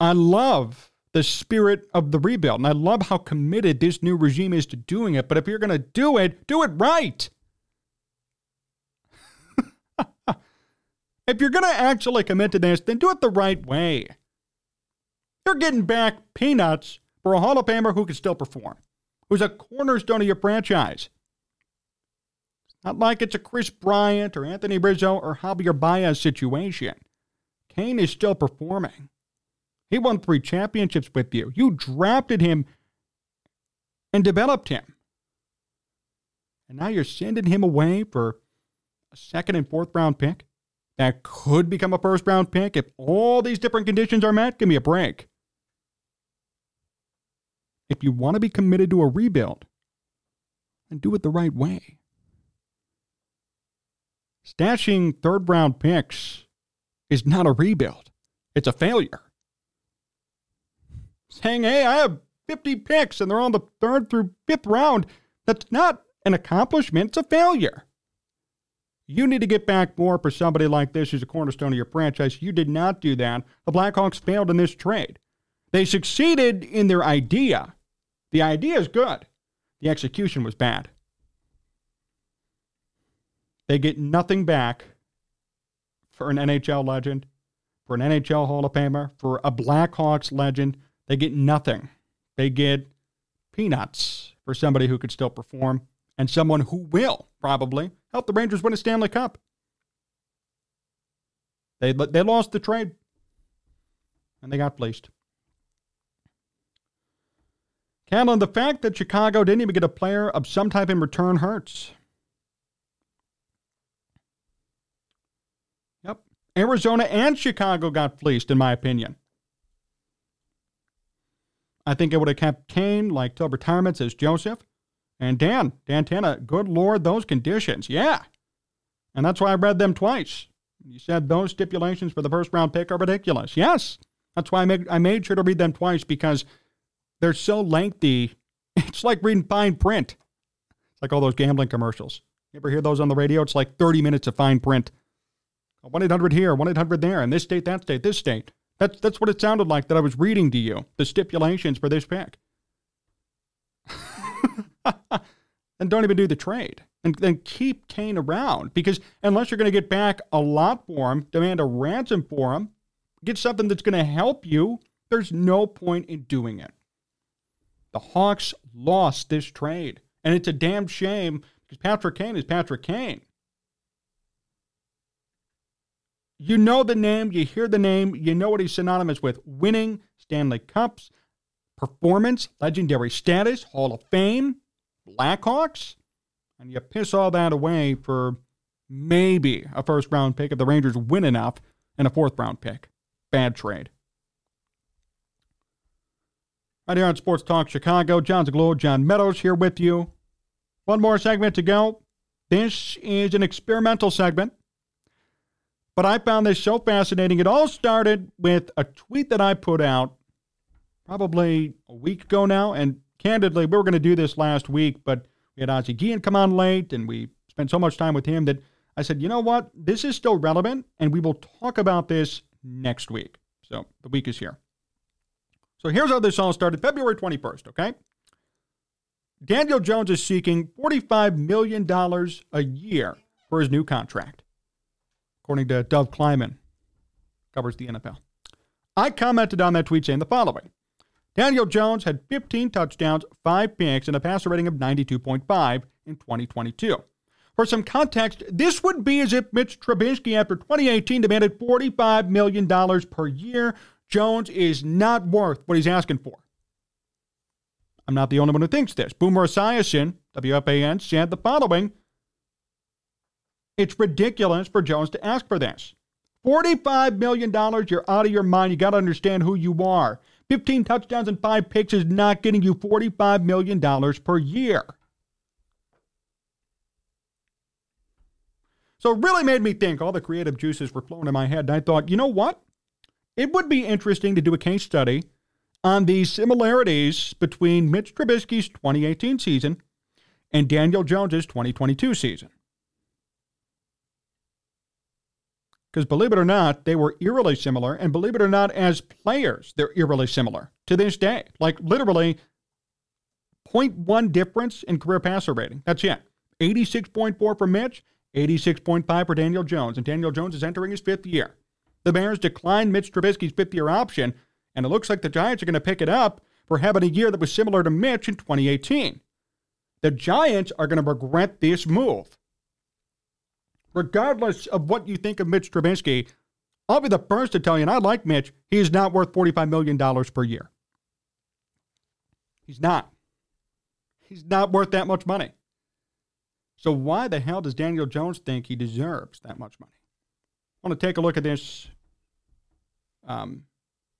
I love the spirit of the rebuild. And I love how committed this new regime is to doing it. But if you're going to do it, do it right. If you're going to actually commit to this, then do it the right way. You're getting back peanuts for a Hall of Famer who can still perform, who's a cornerstone of your franchise. It's Not like it's a Kris Bryant or Anthony Rizzo or Javier Baez situation. Kane is still performing. He won three championships with you. You drafted him and developed him. And now you're sending him away for a second and fourth round pick that could become a first round pick if all these different conditions are met. Give me a break. If you want to be committed to a rebuild, then do it the right way. Stashing third round picks is not a rebuild, it's a failure saying, hey, I have 50 picks and they're on the third through fifth round. That's not an accomplishment, it's a failure. You need to get back more for somebody like this who's a cornerstone of your franchise. You did not do that. The Blackhawks failed in this trade. They succeeded in their idea. The idea is good, the execution was bad. They get nothing back for an NHL legend, for an NHL Hall of Famer, for a Blackhawks legend they get nothing. They get peanuts for somebody who could still perform and someone who will probably help the Rangers win a Stanley Cup. They, they lost the trade and they got fleeced. Canlin, the fact that Chicago didn't even get a player of some type in return hurts. Yep. Arizona and Chicago got fleeced, in my opinion. I think it would have kept Kane like till retirement, says Joseph. And Dan, Dan Tana, good Lord, those conditions. Yeah. And that's why I read them twice. You said those stipulations for the first round pick are ridiculous. Yes. That's why I made, I made sure to read them twice because they're so lengthy. *laughs* It's like reading fine print. It's like all those gambling commercials. You ever hear those on the radio? It's like 30 minutes of fine print. 1 800 here, 1 800 there, and this state, that state, this state. That's that's what it sounded like that I was reading to you, the stipulations for this pick. *laughs* *laughs* and don't even do the trade. And then keep Kane around because unless you're going to get back a lot for him, demand a ransom for him, get something that's going to help you, there's no point in doing it. The Hawks lost this trade, and it's a damn shame because Patrick Kane is Patrick Kane. You know the name, you hear the name, you know what he's synonymous with winning Stanley Cups, performance, legendary status, Hall of Fame, Blackhawks, and you piss all that away for maybe a first round pick if the Rangers win enough and a fourth round pick. Bad trade. Right here on Sports Talk Chicago, Jon Zaghloul, John Meadows here with you. One more segment to go. This is an experimental segment, but I found this so fascinating. It all started with a tweet that I put out probably a week ago now, and candidly, we were going to do this last week, but we had Ozzie Guillen come on late, and we spent so much time with him that I said, you know what? This is still relevant, and we will talk about this next week. So the week is here. So here's how this all started February 21st, okay? Daniel Jones is seeking $45 million a year for his new contract, according to Dov Kleiman, covers the NFL. I commented on that tweet saying the following Daniel Jones had 15 touchdowns, 5 picks, and a passer rating of 92.5 in 2022. For some context, this would be as if Mitch Trubisky after 2018 demanded $45 million per year. Jones is not worth what he's asking for. I'm not the only one who thinks this. Boomer Esiason, WFAN, said the following It's ridiculous for Jones to ask for this. $45 million, you're out of your mind. You got to understand who you are. 15 touchdowns and five picks is not getting you $45 million per year. So it really made me think. All the creative juices were flowing in my head. And I thought, you know what? It would be interesting to do a case study on the similarities between Mitch Trubisky's 2018 season and Daniel Jones's 2022 season. Because believe it or not, they were eerily similar. And believe it or not, as players, they're eerily similar to this day. Like literally 0.1 difference in career passer rating. That's it. 86.4 for Mitch, 86.5 for Daniel Jones. And Daniel Jones is entering his fifth year. The Bears declined Mitch Trubisky's fifth year option, and it looks like the Giants are going to pick it up for having a year that was similar to Mitch in 2018. The Giants are going to regret this move. Regardless of what you think of Mitch Trubisky, I'll be the first to tell you, and I like Mitch, he is not worth $45 million per year. He's not. He's not worth that much money. So why the hell does Daniel Jones think he deserves that much money? I want to take a look at this um,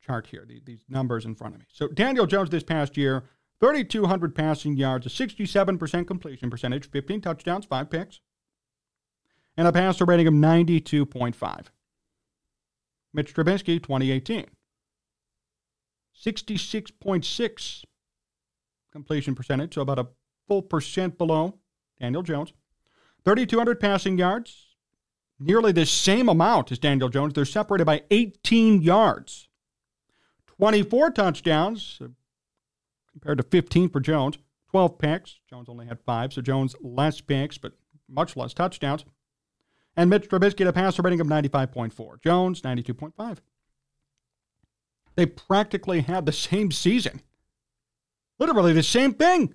chart here, the, these numbers in front of me. So Daniel Jones this past year, 3,200 passing yards, a 67% completion percentage, 15 touchdowns, 5 picks, and a passer rating of 92.5. Mitch Trubisky, 2018, 66.6 completion percentage, so about a full percent below Daniel Jones. 3,200 passing yards, nearly the same amount as Daniel Jones. They're separated by 18 yards. 24 touchdowns uh, compared to 15 for Jones. 12 picks. Jones only had five, so Jones less picks, but much less touchdowns. And Mitch Trubisky a passer rating of 95.4. Jones, 92.5. They practically had the same season. Literally the same thing.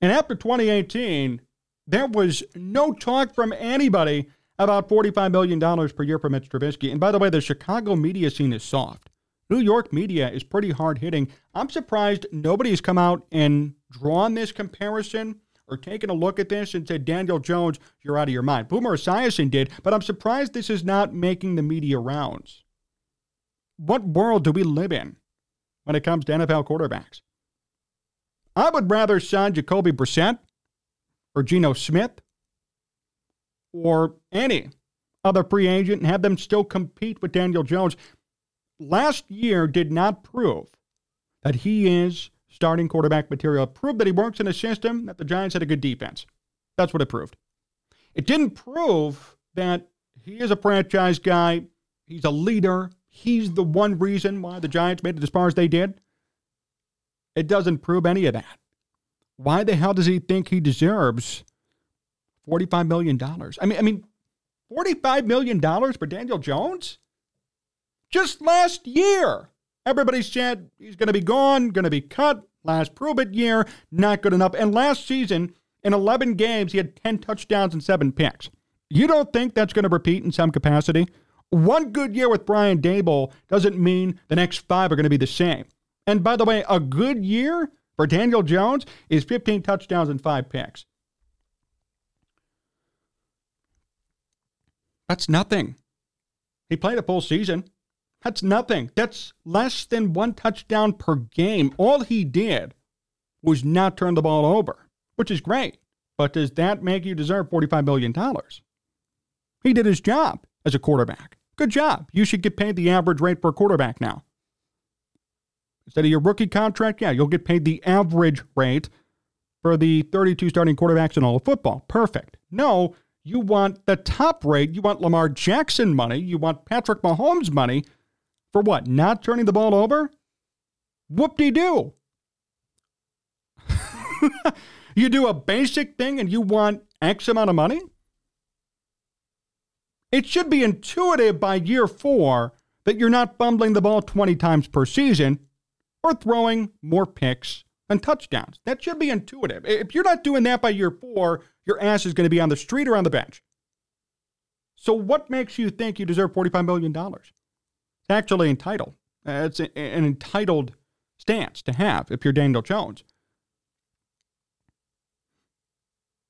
And after 2018, there was no talk from anybody about $45 million per year for Mitch Trubisky. And by the way, the Chicago media scene is soft. New York media is pretty hard hitting. I'm surprised nobody's come out and drawn this comparison or taken a look at this and said, Daniel Jones, you're out of your mind. Boomer Esiason did, but I'm surprised this is not making the media rounds. What world do we live in when it comes to NFL quarterbacks? I would rather sign Jacoby Brissett or Geno Smith or any other free agent and have them still compete with Daniel Jones. Last year did not prove that he is starting quarterback material. It proved that he works in a system that the Giants had a good defense. That's what it proved. It didn't prove that he is a franchise guy, he's a leader, he's the one reason why the Giants made it as far as they did. It doesn't prove any of that. Why the hell does he think he deserves $45 million? I mean, I mean, $45 million for Daniel Jones? Just last year, everybody said he's going to be gone, going to be cut. Last it year, not good enough. And last season, in 11 games, he had 10 touchdowns and seven picks. You don't think that's going to repeat in some capacity? One good year with Brian Daboll doesn't mean the next five are going to be the same. And by the way, a good year for Daniel Jones is 15 touchdowns and five picks. That's nothing. He played a full season. That's nothing. That's less than one touchdown per game. All he did was not turn the ball over, which is great. But does that make you deserve $45 million? He did his job as a quarterback. Good job. You should get paid the average rate for a quarterback now. Instead of your rookie contract, yeah, you'll get paid the average rate for the 32 starting quarterbacks in all of football. Perfect. No, you want the top rate. You want Lamar Jackson money. You want Patrick Mahomes money for what? Not turning the ball over? Whoop de doo. *laughs* you do a basic thing and you want X amount of money? It should be intuitive by year four that you're not fumbling the ball 20 times per season or throwing more picks and touchdowns. That should be intuitive. If you're not doing that by year four, your ass is going to be on the street or on the bench. So, what makes you think you deserve $45 million? It's actually entitled. Uh, it's a, an entitled stance to have if you're Daniel Jones.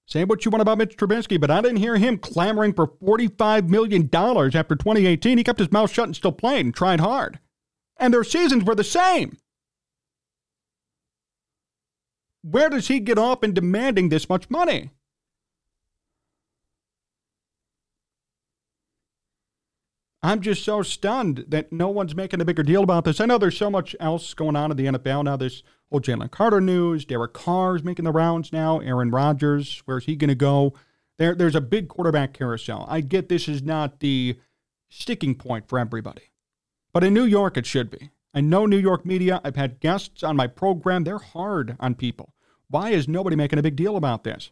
Say what you want about Mitch Trubisky, but I didn't hear him clamoring for $45 million after 2018. He kept his mouth shut and still played and tried hard. And their seasons were the same. Where does he get off in demanding this much money? I'm just so stunned that no one's making a bigger deal about this. I know there's so much else going on in the NFL now. This whole Jalen Carter news. Derek Carr's making the rounds now. Aaron Rodgers, where's he going to go? There, there's a big quarterback carousel. I get this is not the sticking point for everybody, but in New York it should be. I know New York media. I've had guests on my program. They're hard on people. Why is nobody making a big deal about this?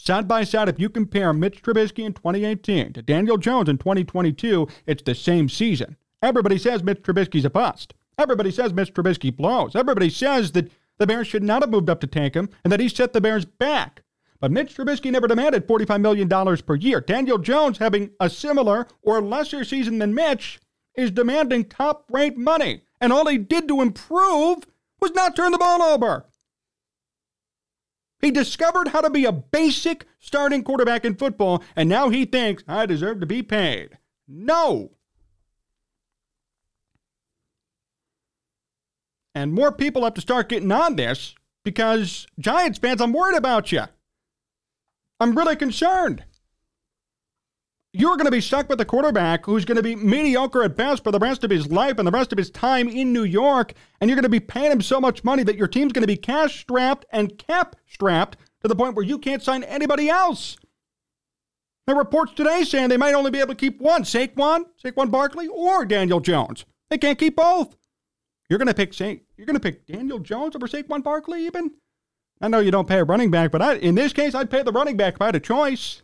Side by side, if you compare Mitch Trubisky in 2018 to Daniel Jones in 2022, it's the same season. Everybody says Mitch Trubisky's a bust. Everybody says Mitch Trubisky blows. Everybody says that the Bears should not have moved up to tank him and that he set the Bears back. But Mitch Trubisky never demanded $45 million per year. Daniel Jones, having a similar or lesser season than Mitch, is demanding top rate money. And all he did to improve was not turn the ball over. He discovered how to be a basic starting quarterback in football, and now he thinks, I deserve to be paid. No. And more people have to start getting on this because Giants fans, I'm worried about you. I'm really concerned you're going to be stuck with a quarterback who's going to be mediocre at best for the rest of his life and the rest of his time in New York, and you're going to be paying him so much money that your team's going to be cash strapped and cap strapped to the point where you can't sign anybody else. There are reports today saying they might only be able to keep one Saquon, Saquon Barkley, or Daniel Jones. They can't keep both. You're going to pick Sa- you're going to pick Daniel Jones over Saquon Barkley, even. I know you don't pay a running back, but I, in this case, I'd pay the running back if I had a choice.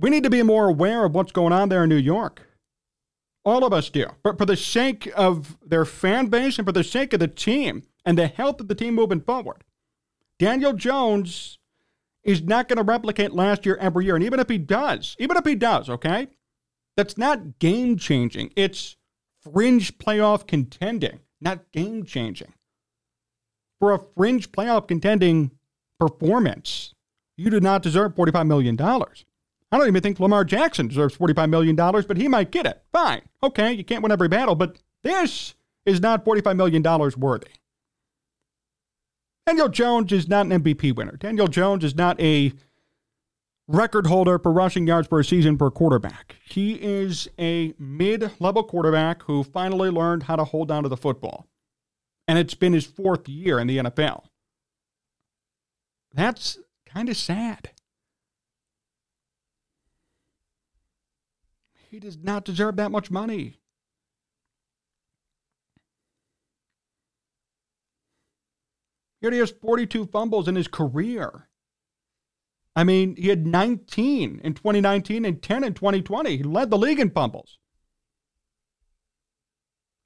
We need to be more aware of what's going on there in New York. All of us do. But for the sake of their fan base and for the sake of the team and the health of the team moving forward, Daniel Jones is not going to replicate last year every year. And even if he does, even if he does, okay, that's not game changing. It's fringe playoff contending, not game changing. For a fringe playoff contending performance, you do not deserve $45 million. I don't even think Lamar Jackson deserves $45 million, but he might get it. Fine. Okay, you can't win every battle, but this is not $45 million worthy. Daniel Jones is not an MVP winner. Daniel Jones is not a record holder for rushing yards per season per quarterback. He is a mid level quarterback who finally learned how to hold on to the football. And it's been his fourth year in the NFL. That's kind of sad. He does not deserve that much money. Here he has 42 fumbles in his career. I mean, he had 19 in 2019 and 10 in 2020. He led the league in fumbles.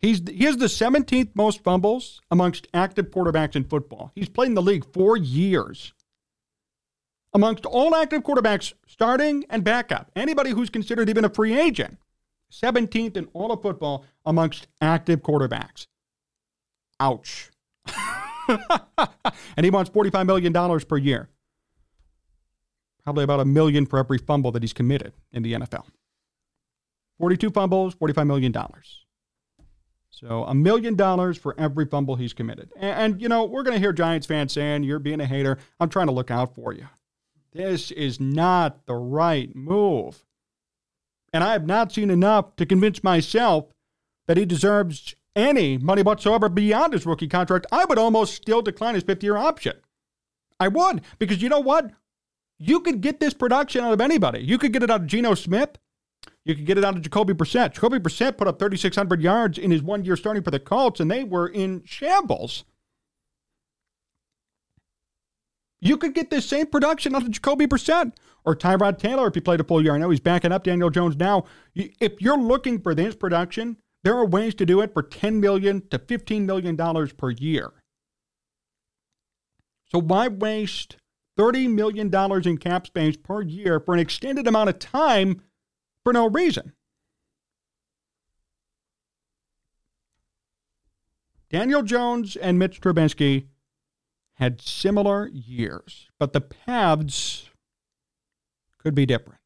He's he has the 17th most fumbles amongst active quarterbacks in football. He's played in the league four years. Amongst all active quarterbacks, starting and backup, anybody who's considered even a free agent, 17th in all of football amongst active quarterbacks. Ouch. *laughs* and he wants $45 million per year. Probably about a million for every fumble that he's committed in the NFL. 42 fumbles, $45 million. So a million dollars for every fumble he's committed. And, and you know, we're going to hear Giants fans saying, you're being a hater. I'm trying to look out for you. This is not the right move. And I have not seen enough to convince myself that he deserves any money whatsoever beyond his rookie contract, I would almost still decline his fifth year option. I would, because you know what? You could get this production out of anybody. You could get it out of Geno Smith. You could get it out of Jacoby Brissett. Jacoby Brissett put up 3,600 yards in his one year starting for the Colts, and they were in shambles. You could get this same production out of Jacoby Brissett or Tyrod Taylor if he played a full year. I know he's backing up Daniel Jones now. If you're looking for this production, there are ways to do it for 10 million to $15 million per year. So why waste $30 million in cap space per year for an extended amount of time for no reason? Daniel Jones and Mitch Trubisky had similar years, but the paths could be different.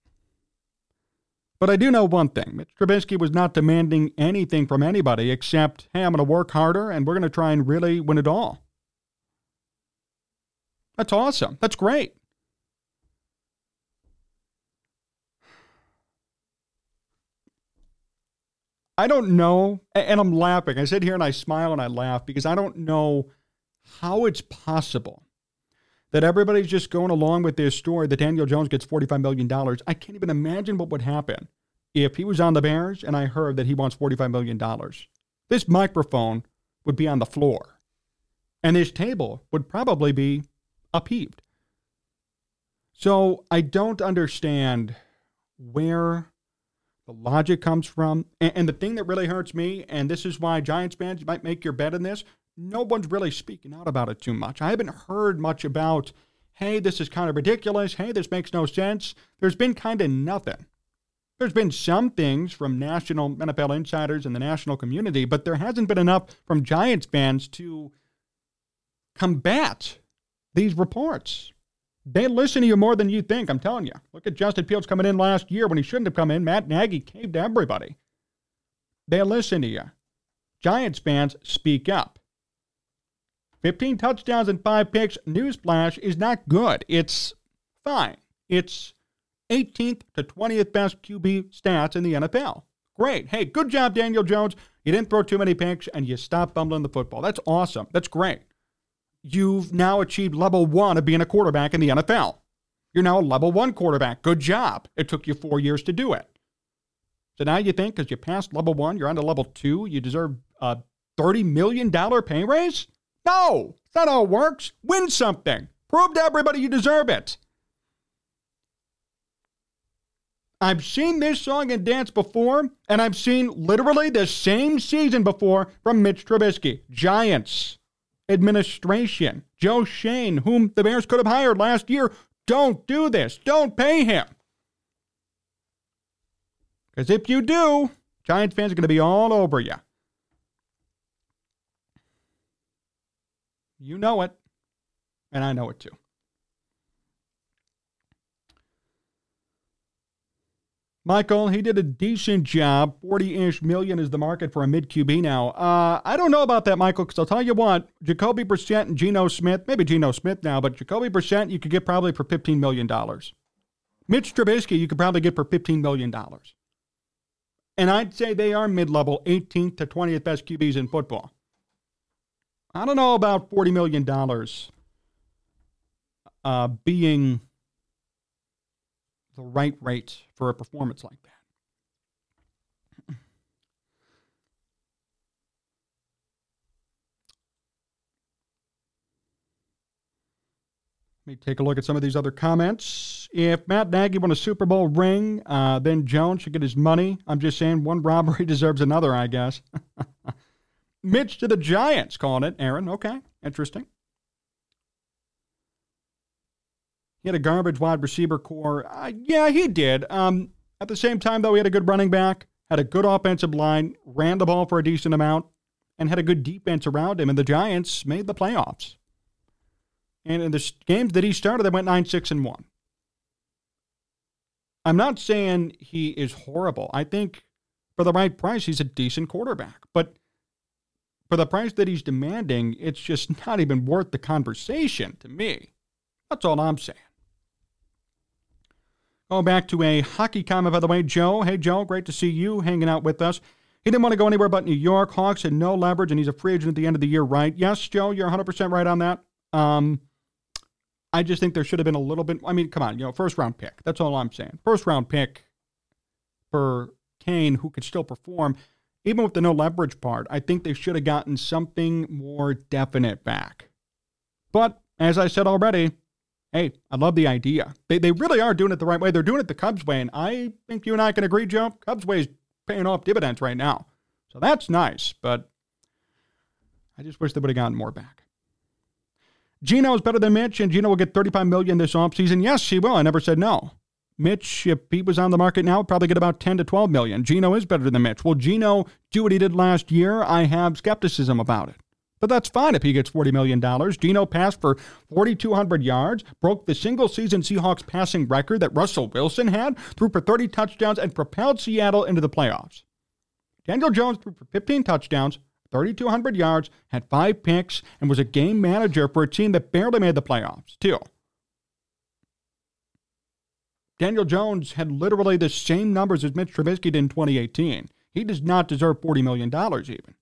But I do know one thing Mitch Trubisky was not demanding anything from anybody except, hey, I'm going to work harder and we're going to try and really win it all. That's awesome. That's great. I don't know, and I'm laughing. I sit here and I smile and I laugh because I don't know how it's possible that everybody's just going along with this story that Daniel Jones gets $45 million. I can't even imagine what would happen if he was on the Bears and I heard that he wants $45 million. This microphone would be on the floor, and this table would probably be upheaved. So I don't understand where the logic comes from. And, and, the thing that really hurts me, and this is why Giants fans might make your bet in this, no one's really speaking out about it too much. I haven't heard much about, hey, this is kind of ridiculous. Hey, this makes no sense. There's been kind of nothing. There's been some things from national NFL insiders and the national community, but there hasn't been enough from Giants fans to combat these reports. They listen to you more than you think, I'm telling you. Look at Justin Fields coming in last year when he shouldn't have come in. Matt Nagy caved to everybody. They listen to you. Giants fans speak up. 15 touchdowns and five picks, newsflash, is not good. It's fine. It's 18th to 20th best QB stats in the NFL. Great. Hey, good job, Daniel Jones. You didn't throw too many picks and you stopped fumbling the football. That's awesome. That's great. You've now achieved level one of being a quarterback in the NFL. You're now a level one quarterback. Good job. It took you four years to do it. So now you think because you passed level one, you're on to level two, you deserve a $30 million pay raise? No, that's not how it works. Win something. Prove to everybody you deserve it. I've seen this song and dance before, and I've seen literally the same season before from Mitch Trubisky. Giants, administration, Joe Schoen, whom the Bears could have hired last year. Don't do this. Don't pay him. Because if you do, Giants fans are going to be all over you. You know it, and I know it too. Michael, he did a decent job. 40 ish million is the market for a mid QB now. Uh, I don't know about that, Michael, because I'll tell you what, Jacoby Brissett and Geno Smith, maybe Geno Smith now, but Jacoby Brissett you could get probably for $15 million. Mitch Trubisky you could probably get for $15 million. And I'd say they are mid level, 18th to 20th best QBs in football. I don't know about $40 million uh, being the right rate for a performance like that. Let me take a look at some of these other comments. If Matt Nagy won a Super Bowl ring, uh, then Jones should get his money. I'm just saying one *laughs* robbery deserves another, I guess. *laughs* Mitch to the Giants, calling it, Aaron. Okay, interesting. He had a garbage wide receiver core. Uh, yeah, he did. Um, at the same time, though, he had a good running back, had a good offensive line, ran the ball for a decent amount, and had a good defense around him. And the Giants made the playoffs. And in the games that he started, they went 9 6 and 1. I'm not saying he is horrible. I think for the right price, he's a decent quarterback. But for the price that he's demanding, it's just *laughs* not even worth the conversation to me. That's all I'm saying. Going back to a hockey comment, by the way, Joe. Hey, Joe, great to see you hanging out with us. He didn't want to go anywhere but New York. Hawks had no leverage, and he's a free agent at the end of the year, right? Yes, Joe, you're 100% right on that. Um, I just think there should have been a little bit. I mean, come on, you know, first round pick. That's all I'm saying. First round pick for Kane, who could still perform, even with the no leverage part. I think they should have gotten something more definite back. But as I said already, hey, I love the idea. They, they really are doing it the right way. They're doing it the Cubs way. And I think you and I can agree, Joe. Cubs way is paying off dividends right now. So that's nice. But I just wish they would have gotten more back. Geno is better than Mitch, and Geno will get 35 million this offseason. Yes, he will. I never said no. Mitch, if he was on the market now, probably get about 10 to 12 million. Geno is better than Mitch. Will Geno do what he did last year? I have skepticism about it. But that's fine if he gets $40 million. Geno passed for 4,200 yards, broke the single season Seahawks passing record that Russell Wilson had, threw for 30 touchdowns, and propelled Seattle into the playoffs. Daniel Jones threw for 15 touchdowns, 3,200 yards, had five picks, and was a game manager for a team that barely made the playoffs, too. Daniel Jones had literally the same numbers as Mitch Trubisky did in 2018. He does not deserve $40 million even.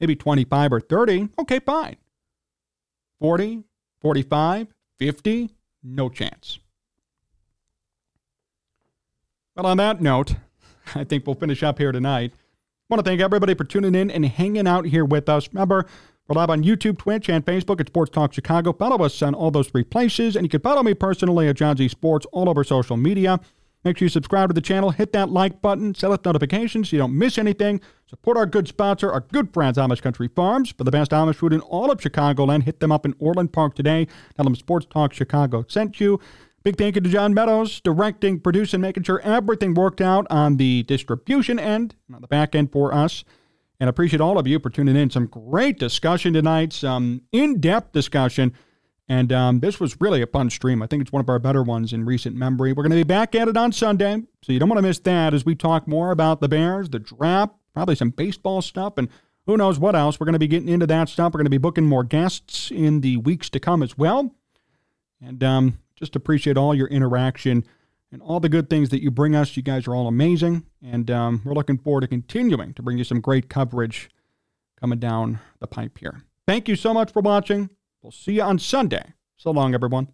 Maybe 25 or 30, okay, fine. 40, 45, 50, no chance. Well, on that note, *laughs* I think we'll finish up here tonight want to thank everybody for tuning in and hanging out here with us. Remember, we're live on YouTube, Twitch, and Facebook at Sports Talk Chicago. Follow us on all those three places, and you can follow me personally at Jon Z Sports all over social media. Make sure you subscribe to the channel, hit that like button, set up notifications so you don't miss anything. Support our good sponsor, our good friends, Amish Country Farms, for the best Amish food in all of Chicagoland. Hit them up in Orland Park today. Tell them Sports Talk Chicago sent you. Big thank you to John Meadows, directing, producing, making sure everything worked out on the distribution end, on the back end for us. And appreciate all of you for tuning in. Some great discussion tonight, some in depth discussion. And um, this was really a fun stream. I think it's one of our better ones in recent memory. We're going to be back at it on Sunday, so you don't want to miss that as we talk more about the Bears, the draft, probably some baseball stuff, and who knows what else. We're going to be getting into that stuff. We're going to be booking more guests in the weeks to come as well. And um, just appreciate all your interaction and all the good things that you bring us. You guys are all amazing. And um, we're looking forward to continuing to bring you some great coverage coming down the pipe here. Thank you so much for watching. We'll see you on Sunday. So long, everyone.